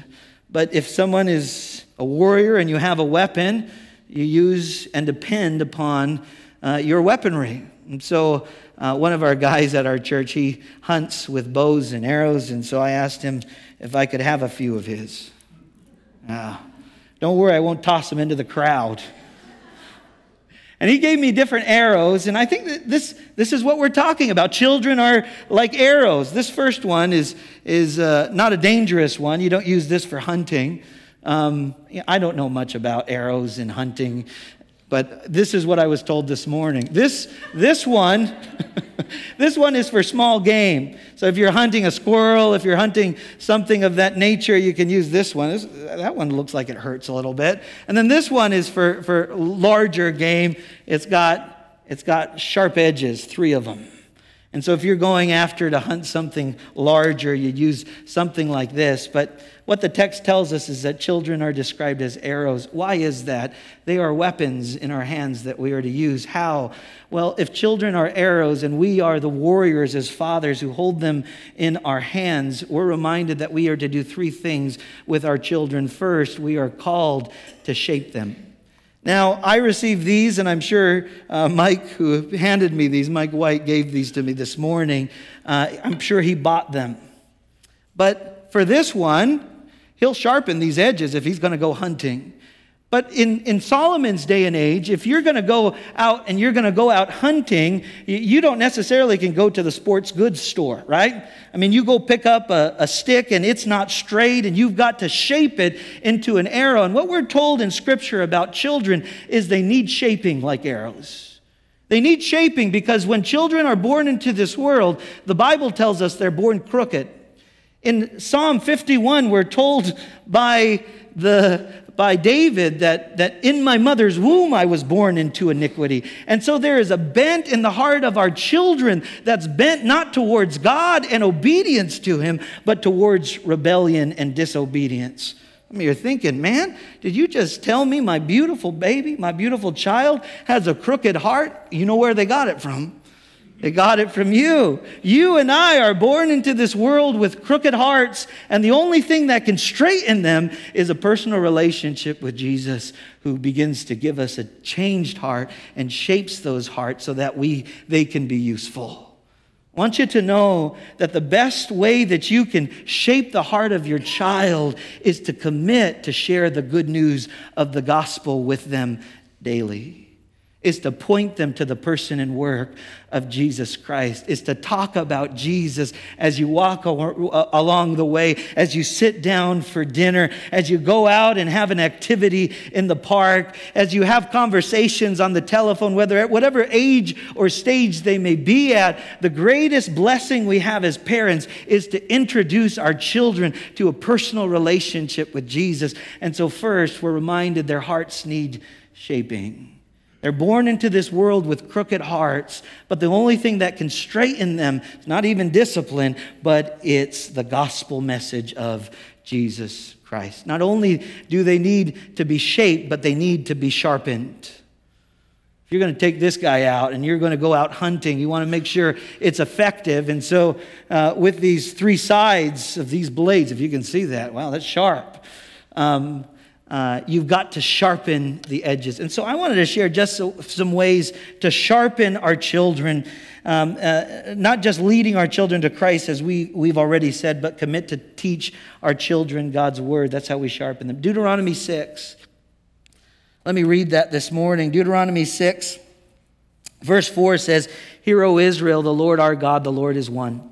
but if someone is a warrior and you have a weapon, you use and depend upon uh, your weaponry. And so uh, one of our guys at our church, he hunts with bows and arrows, and so I asked him if I could have a few of his. Uh, don't worry, I won't toss them into the crowd. And he gave me different arrows, and I think that this, this is what we're talking about. Children are like arrows. This first one is, is uh, not a dangerous one. You don't use this for hunting. Um, I don't know much about arrows and hunting. But this is what I was told this morning. This, this one, this one is for small game. So if you're hunting a squirrel, if you're hunting something of that nature, you can use this one. This, that one looks like it hurts a little bit. And then this one is for, for larger game. It's got, it's got sharp edges, three of them. And so if you're going after to hunt something larger, you'd use something like this. But what the text tells us is that children are described as arrows. Why is that? They are weapons in our hands that we are to use. How? Well, if children are arrows and we are the warriors as fathers who hold them in our hands, we're reminded that we are to do three things with our children. First, we are called to shape them. Now, I received these, and I'm sure uh, Mike, who handed me these, Mike White gave these to me this morning. Uh, I'm sure he bought them. But for this one, he'll sharpen these edges if he's going to go hunting. But in, in Solomon's day and age, if you're going to go out and you're going to go out hunting, you don't necessarily can go to the sports goods store, right? I mean, you go pick up a, a stick and it's not straight and you've got to shape it into an arrow. And what we're told in Scripture about children is they need shaping like arrows. They need shaping because when children are born into this world, the Bible tells us they're born crooked. In Psalm 51, we're told by the by David that, that in my mother's womb I was born into iniquity. And so there is a bent in the heart of our children that's bent not towards God and obedience to Him, but towards rebellion and disobedience. I mean, you're thinking, man, did you just tell me my beautiful baby, my beautiful child has a crooked heart? You know where they got it from. They got it from you. You and I are born into this world with crooked hearts, and the only thing that can straighten them is a personal relationship with Jesus who begins to give us a changed heart and shapes those hearts so that we they can be useful. I want you to know that the best way that you can shape the heart of your child is to commit to share the good news of the gospel with them daily is to point them to the person and work of Jesus Christ, is to talk about Jesus as you walk along the way, as you sit down for dinner, as you go out and have an activity in the park, as you have conversations on the telephone, whether at whatever age or stage they may be at. The greatest blessing we have as parents is to introduce our children to a personal relationship with Jesus. And so, first, we're reminded their hearts need shaping. They're born into this world with crooked hearts, but the only thing that can straighten them is not even discipline, but it's the gospel message of Jesus Christ. Not only do they need to be shaped, but they need to be sharpened. If you're going to take this guy out and you're going to go out hunting, you want to make sure it's effective. And so, uh, with these three sides of these blades, if you can see that, wow, that's sharp. Um, uh, you've got to sharpen the edges. And so I wanted to share just so, some ways to sharpen our children, um, uh, not just leading our children to Christ, as we, we've already said, but commit to teach our children God's word. That's how we sharpen them. Deuteronomy 6. Let me read that this morning. Deuteronomy 6, verse 4 says, Hear, O Israel, the Lord our God, the Lord is one.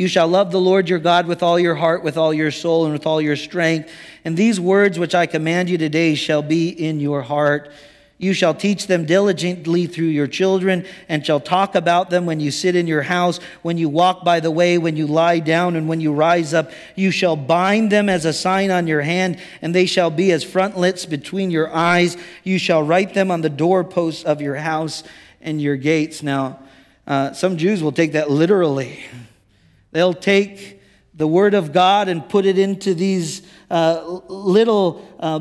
You shall love the Lord your God with all your heart, with all your soul, and with all your strength. And these words which I command you today shall be in your heart. You shall teach them diligently through your children, and shall talk about them when you sit in your house, when you walk by the way, when you lie down, and when you rise up. You shall bind them as a sign on your hand, and they shall be as frontlets between your eyes. You shall write them on the doorposts of your house and your gates. Now, uh, some Jews will take that literally. They'll take the Word of God and put it into these uh, little uh,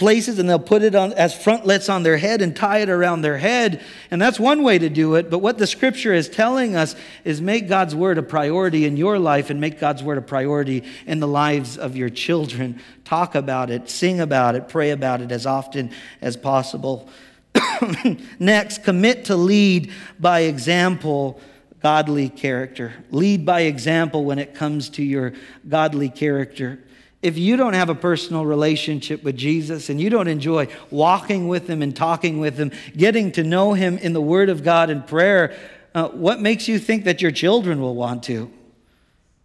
places and they'll put it on as frontlets on their head and tie it around their head. And that's one way to do it. But what the scripture is telling us is make God's word a priority in your life and make God's word a priority in the lives of your children. Talk about it, sing about it, pray about it as often as possible. Next, commit to lead by example godly character. Lead by example when it comes to your godly character. If you don't have a personal relationship with Jesus and you don't enjoy walking with Him and talking with Him, getting to know Him in the Word of God and prayer, uh, what makes you think that your children will want to?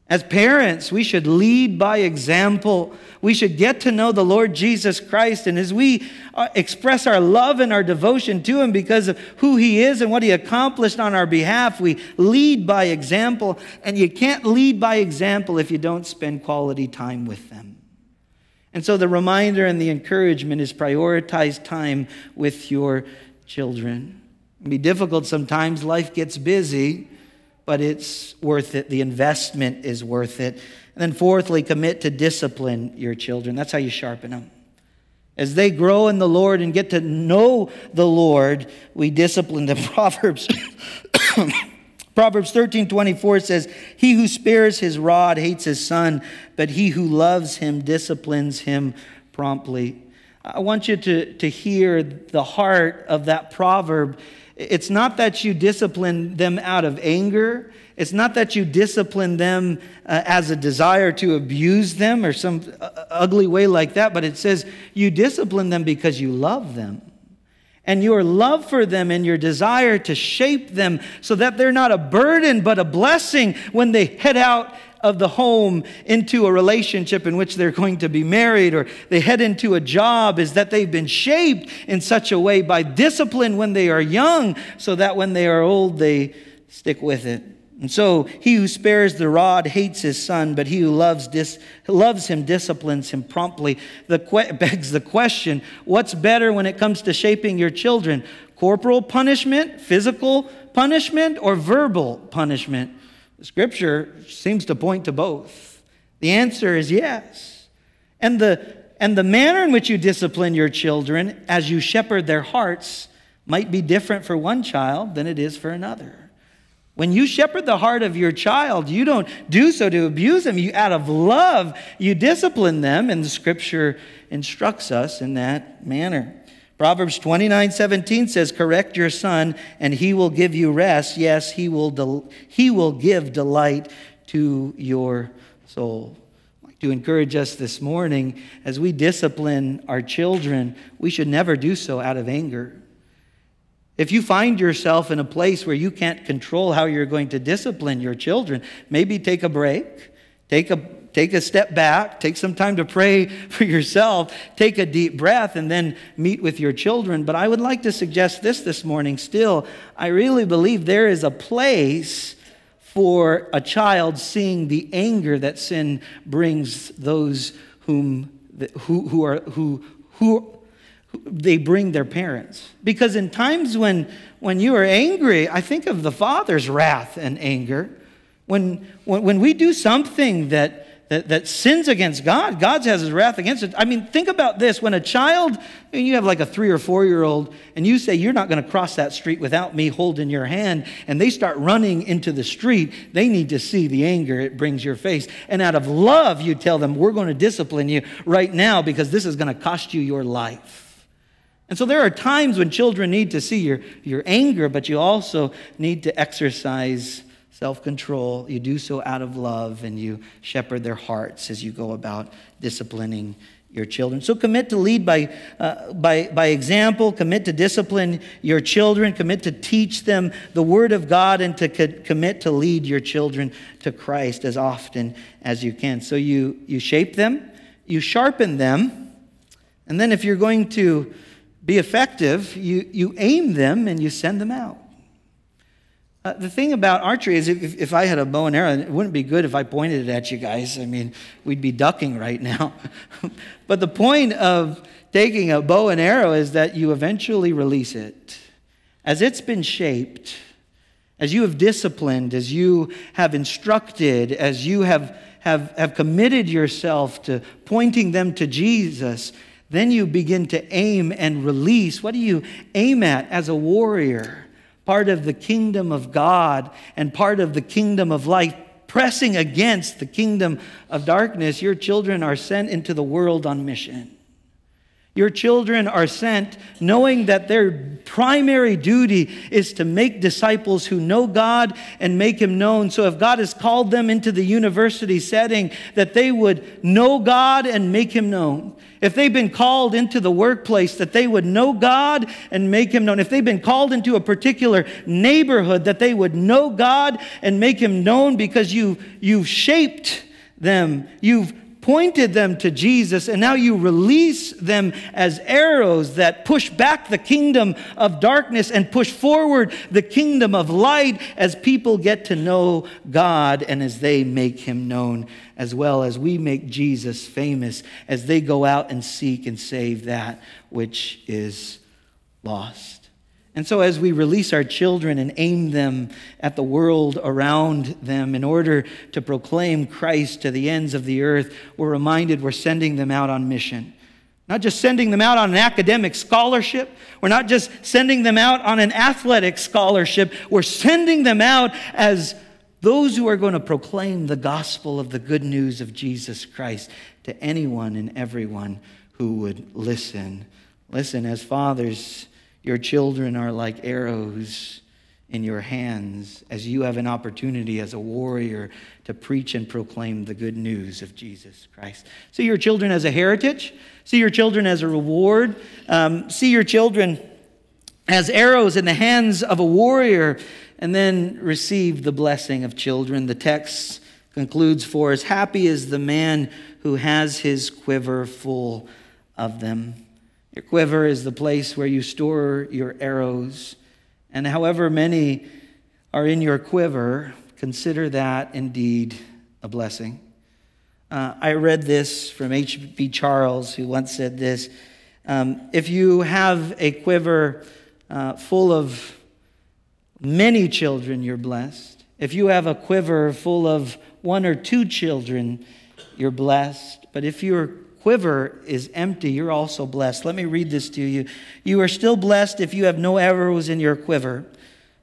As parents, we should lead by example. We should get to know the Lord Jesus Christ. And as we uh, express our love and our devotion to Him because of who He is and what He accomplished on our behalf, we lead by example. And you can't lead by example if you don't spend quality time with them. And so the reminder and the encouragement is prioritize time with your children. It can be difficult sometimes, life gets busy but it's worth it. The investment is worth it. And then, fourthly, commit to discipline your children. That's how you sharpen them. As they grow in the Lord and get to know the Lord, we discipline them. Proverbs. Proverbs 13, 24 says, He who spares his rod hates his son, but he who loves him disciplines him promptly. I want you to, to hear the heart of that proverb it's not that you discipline them out of anger. It's not that you discipline them uh, as a desire to abuse them or some uh, ugly way like that, but it says you discipline them because you love them. And your love for them and your desire to shape them so that they're not a burden but a blessing when they head out of the home into a relationship in which they're going to be married or they head into a job is that they've been shaped in such a way by discipline when they are young so that when they are old they stick with it. And so he who spares the rod hates his son, but he who loves, dis, loves him disciplines him promptly. The que- begs the question what's better when it comes to shaping your children? Corporal punishment, physical punishment, or verbal punishment? Scripture seems to point to both. The answer is yes. And the and the manner in which you discipline your children as you shepherd their hearts might be different for one child than it is for another. When you shepherd the heart of your child, you don't do so to abuse them. You, out of love, you discipline them, and the scripture instructs us in that manner. Proverbs 29 17 says, Correct your son, and he will give you rest. Yes, he will, del- he will give delight to your soul. To encourage us this morning as we discipline our children, we should never do so out of anger. If you find yourself in a place where you can't control how you're going to discipline your children, maybe take a break, take a, take a step back, take some time to pray for yourself, take a deep breath, and then meet with your children. But I would like to suggest this this morning still. I really believe there is a place for a child seeing the anger that sin brings those whom who, who are who who they bring their parents. Because in times when, when you are angry, I think of the father's wrath and anger. When, when, when we do something that, that, that sins against God, God has his wrath against it. I mean, think about this. When a child, and you have like a three or four year old, and you say, You're not going to cross that street without me holding your hand, and they start running into the street, they need to see the anger it brings your face. And out of love, you tell them, We're going to discipline you right now because this is going to cost you your life. And so there are times when children need to see your, your anger, but you also need to exercise self control. You do so out of love and you shepherd their hearts as you go about disciplining your children. So commit to lead by, uh, by, by example, commit to discipline your children, commit to teach them the Word of God, and to co- commit to lead your children to Christ as often as you can. So you, you shape them, you sharpen them, and then if you're going to be effective, you, you aim them and you send them out. Uh, the thing about archery is if, if I had a bow and arrow, it wouldn't be good if I pointed it at you guys. I mean, we'd be ducking right now. but the point of taking a bow and arrow is that you eventually release it. As it's been shaped, as you have disciplined, as you have instructed, as you have, have, have committed yourself to pointing them to Jesus, then you begin to aim and release. What do you aim at as a warrior? Part of the kingdom of God and part of the kingdom of light, pressing against the kingdom of darkness. Your children are sent into the world on mission. Your children are sent knowing that their primary duty is to make disciples who know God and make Him known. So, if God has called them into the university setting, that they would know God and make Him known. If they've been called into the workplace, that they would know God and make Him known. If they've been called into a particular neighborhood, that they would know God and make Him known because you, you've shaped them. You've pointed them to Jesus, and now you release them as arrows that push back the kingdom of darkness and push forward the kingdom of light as people get to know God and as they make him known, as well as we make Jesus famous as they go out and seek and save that which is lost. And so, as we release our children and aim them at the world around them in order to proclaim Christ to the ends of the earth, we're reminded we're sending them out on mission. Not just sending them out on an academic scholarship. We're not just sending them out on an athletic scholarship. We're sending them out as those who are going to proclaim the gospel of the good news of Jesus Christ to anyone and everyone who would listen. Listen, as fathers, your children are like arrows in your hands as you have an opportunity as a warrior to preach and proclaim the good news of Jesus Christ. See your children as a heritage, see your children as a reward, um, see your children as arrows in the hands of a warrior, and then receive the blessing of children. The text concludes for as Happy is the man who has his quiver full of them. Your quiver is the place where you store your arrows. And however many are in your quiver, consider that indeed a blessing. Uh, I read this from H.B. Charles, who once said this um, If you have a quiver uh, full of many children, you're blessed. If you have a quiver full of one or two children, you're blessed. But if your quiver is empty, you're also blessed. Let me read this to you. You are still blessed if you have no arrows in your quiver.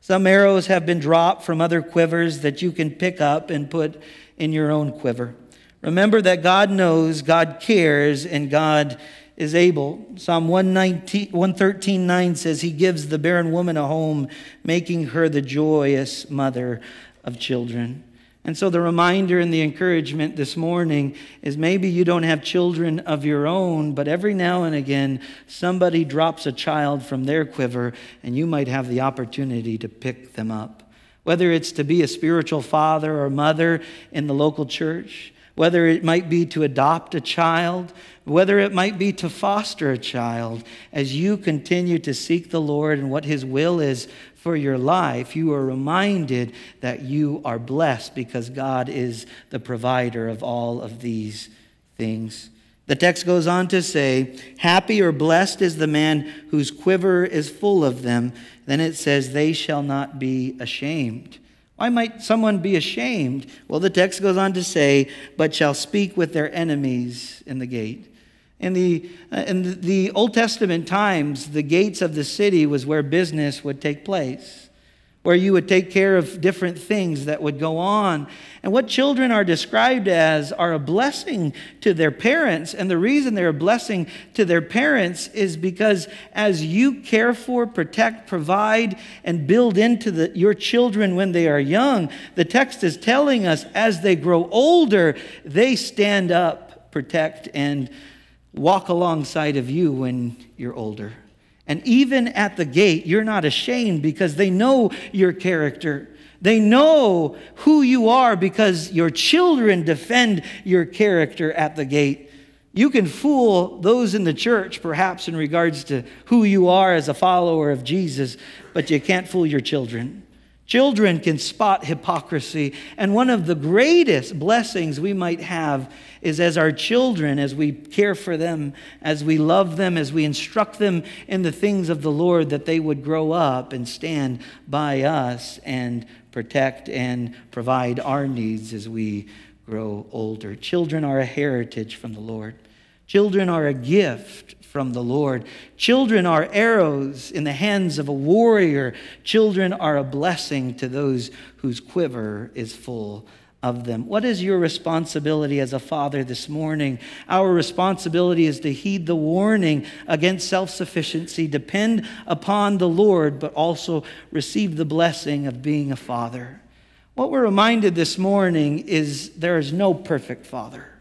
Some arrows have been dropped from other quivers that you can pick up and put in your own quiver. Remember that God knows, God cares, and God is able. Psalm 113 9 says, He gives the barren woman a home, making her the joyous mother of children. And so, the reminder and the encouragement this morning is maybe you don't have children of your own, but every now and again, somebody drops a child from their quiver, and you might have the opportunity to pick them up. Whether it's to be a spiritual father or mother in the local church, whether it might be to adopt a child, whether it might be to foster a child, as you continue to seek the Lord and what His will is for your life, you are reminded that you are blessed because God is the provider of all of these things. The text goes on to say, Happy or blessed is the man whose quiver is full of them. Then it says, They shall not be ashamed. Why might someone be ashamed? Well, the text goes on to say, But shall speak with their enemies in the gate. In the, uh, in the Old Testament times, the gates of the city was where business would take place, where you would take care of different things that would go on. And what children are described as are a blessing to their parents. And the reason they're a blessing to their parents is because as you care for, protect, provide, and build into the, your children when they are young, the text is telling us as they grow older, they stand up, protect, and walk alongside of you when you're older. And even at the gate, you're not ashamed because they know your character. They know who you are because your children defend your character at the gate. You can fool those in the church, perhaps, in regards to who you are as a follower of Jesus, but you can't fool your children. Children can spot hypocrisy. And one of the greatest blessings we might have is as our children, as we care for them, as we love them, as we instruct them in the things of the Lord, that they would grow up and stand by us and protect and provide our needs as we grow older. Children are a heritage from the Lord. Children are a gift from the Lord. Children are arrows in the hands of a warrior. Children are a blessing to those whose quiver is full of them. What is your responsibility as a father this morning? Our responsibility is to heed the warning against self sufficiency, depend upon the Lord, but also receive the blessing of being a father. What we're reminded this morning is there is no perfect father.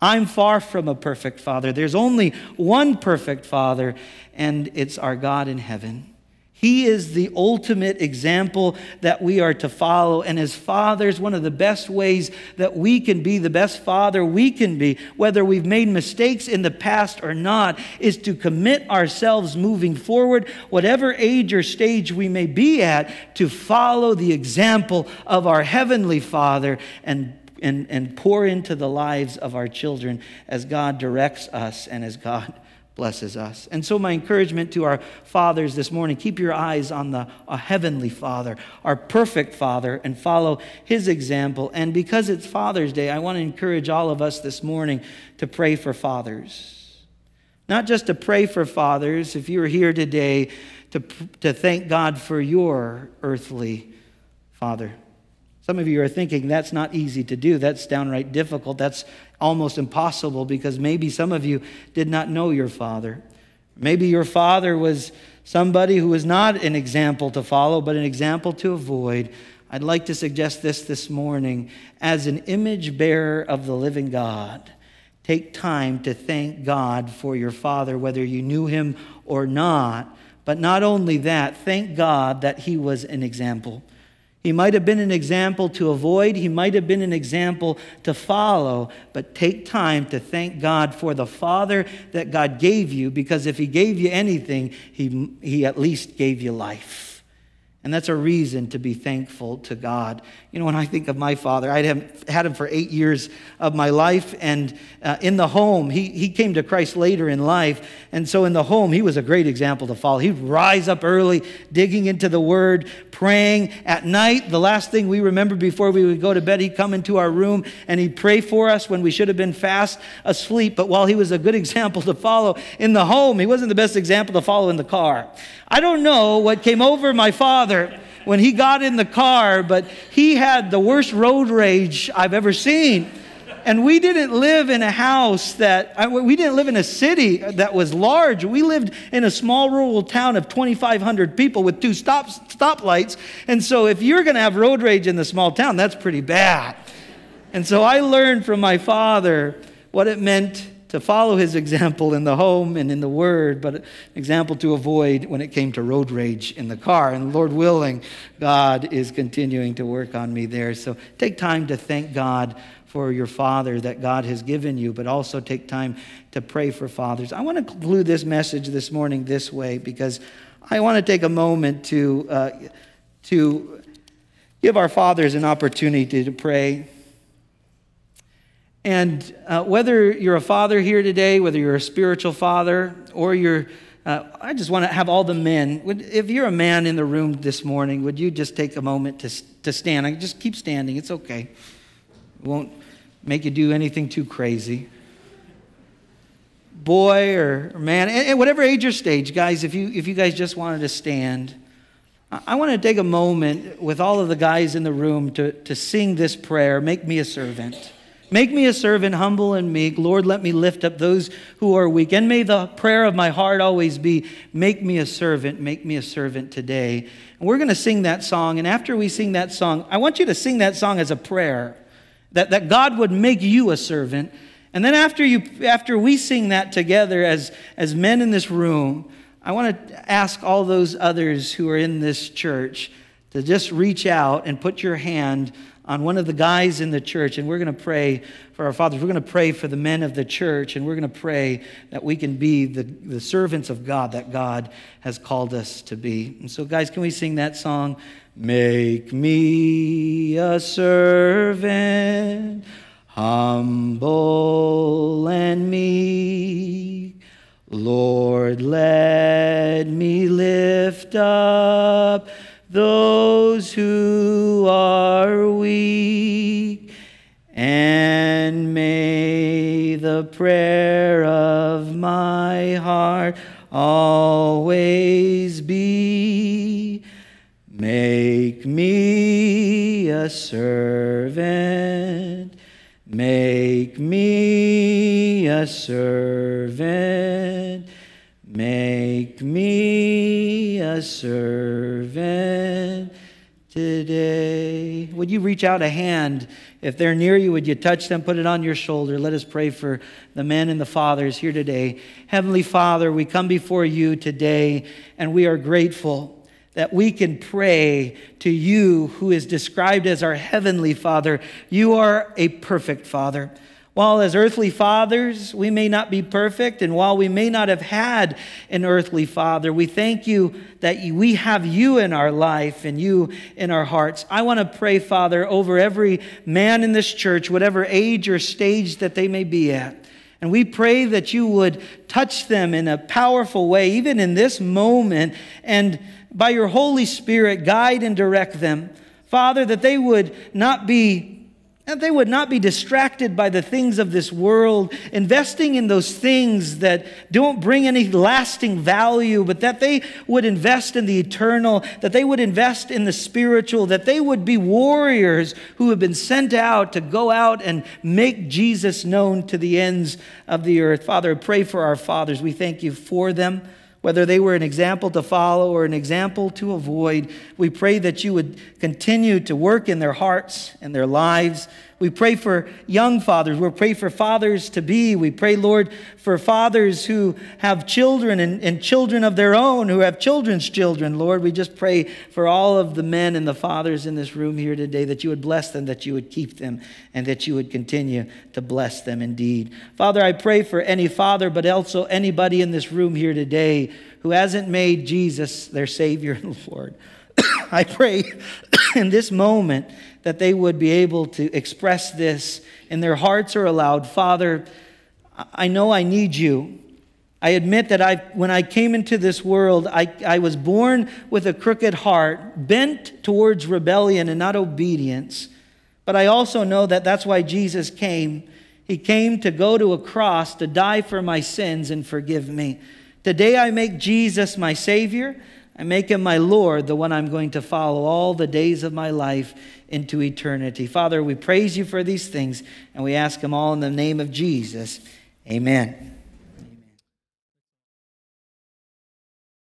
I'm far from a perfect father. There's only one perfect father, and it's our God in heaven. He is the ultimate example that we are to follow. And as fathers, one of the best ways that we can be the best father we can be, whether we've made mistakes in the past or not, is to commit ourselves moving forward, whatever age or stage we may be at, to follow the example of our Heavenly Father and and, and pour into the lives of our children as God directs us and as God blesses us. And so, my encouragement to our fathers this morning keep your eyes on the heavenly Father, our perfect Father, and follow his example. And because it's Father's Day, I want to encourage all of us this morning to pray for fathers. Not just to pray for fathers, if you are here today, to, to thank God for your earthly father. Some of you are thinking that's not easy to do. That's downright difficult. That's almost impossible because maybe some of you did not know your father. Maybe your father was somebody who was not an example to follow, but an example to avoid. I'd like to suggest this this morning as an image bearer of the living God. Take time to thank God for your father, whether you knew him or not. But not only that, thank God that he was an example. He might have been an example to avoid, he might have been an example to follow, but take time to thank God for the Father that God gave you, because if He gave you anything, He, he at least gave you life. And that's a reason to be thankful to God. You know, when I think of my father, I had him for eight years of my life. And uh, in the home, he, he came to Christ later in life. And so in the home, he was a great example to follow. He'd rise up early, digging into the word, praying. At night, the last thing we remember before we would go to bed, he'd come into our room and he'd pray for us when we should have been fast asleep. But while he was a good example to follow in the home, he wasn't the best example to follow in the car. I don't know what came over my father when he got in the car, but he had the worst road rage I've ever seen. And we didn't live in a house that, we didn't live in a city that was large. We lived in a small rural town of 2,500 people with two stop, stoplights. And so if you're going to have road rage in the small town, that's pretty bad. And so I learned from my father what it meant to follow his example in the home and in the word, but an example to avoid when it came to road rage in the car. And Lord willing, God is continuing to work on me there. So take time to thank God for your father that God has given you, but also take time to pray for fathers. I want to conclude this message this morning this way because I want to take a moment to, uh, to give our fathers an opportunity to pray. And uh, whether you're a father here today, whether you're a spiritual father, or you're, uh, I just want to have all the men. Would, if you're a man in the room this morning, would you just take a moment to, to stand? I just keep standing. It's okay. It won't make you do anything too crazy. Boy or, man, at whatever age or stage, guys, if you, if you guys just wanted to stand, I want to take a moment with all of the guys in the room to, to sing this prayer Make me a servant. Make me a servant, humble and meek. Lord, let me lift up those who are weak. And may the prayer of my heart always be make me a servant, make me a servant today. And we're going to sing that song. And after we sing that song, I want you to sing that song as a prayer that, that God would make you a servant. And then after, you, after we sing that together as, as men in this room, I want to ask all those others who are in this church to just reach out and put your hand on one of the guys in the church, and we're going to pray for our fathers. We're going to pray for the men of the church, and we're going to pray that we can be the, the servants of God that God has called us to be. And so, guys, can we sing that song? Make me a servant, humble and meek. Lord, let me lift up those who are weak, and may the prayer of my heart always be. Make me a servant, make me a servant. Make me a servant Would you reach out a hand? If they're near you, would you touch them, put it on your shoulder? Let us pray for the men and the fathers here today. Heavenly Father, we come before you today and we are grateful that we can pray to you who is described as our heavenly Father. You are a perfect Father. While as earthly fathers, we may not be perfect, and while we may not have had an earthly father, we thank you that we have you in our life and you in our hearts. I want to pray, Father, over every man in this church, whatever age or stage that they may be at. And we pray that you would touch them in a powerful way, even in this moment, and by your Holy Spirit, guide and direct them. Father, that they would not be that they would not be distracted by the things of this world, investing in those things that don't bring any lasting value, but that they would invest in the eternal, that they would invest in the spiritual, that they would be warriors who have been sent out to go out and make Jesus known to the ends of the earth. Father, pray for our fathers. We thank you for them whether they were an example to follow or an example to avoid. We pray that you would continue to work in their hearts and their lives. We pray for young fathers. We pray for fathers to be. We pray, Lord, for fathers who have children and, and children of their own, who have children's children. Lord, we just pray for all of the men and the fathers in this room here today that you would bless them, that you would keep them, and that you would continue to bless them indeed. Father, I pray for any father, but also anybody in this room here today who hasn't made Jesus their Savior and Lord. I pray in this moment that they would be able to express this in their hearts or aloud. Father, I know I need you. I admit that I, when I came into this world, I, I was born with a crooked heart, bent towards rebellion and not obedience. But I also know that that's why Jesus came. He came to go to a cross to die for my sins and forgive me. Today I make Jesus my Savior. I make him my Lord, the one I'm going to follow all the days of my life into eternity. Father, we praise you for these things and we ask them all in the name of Jesus. Amen.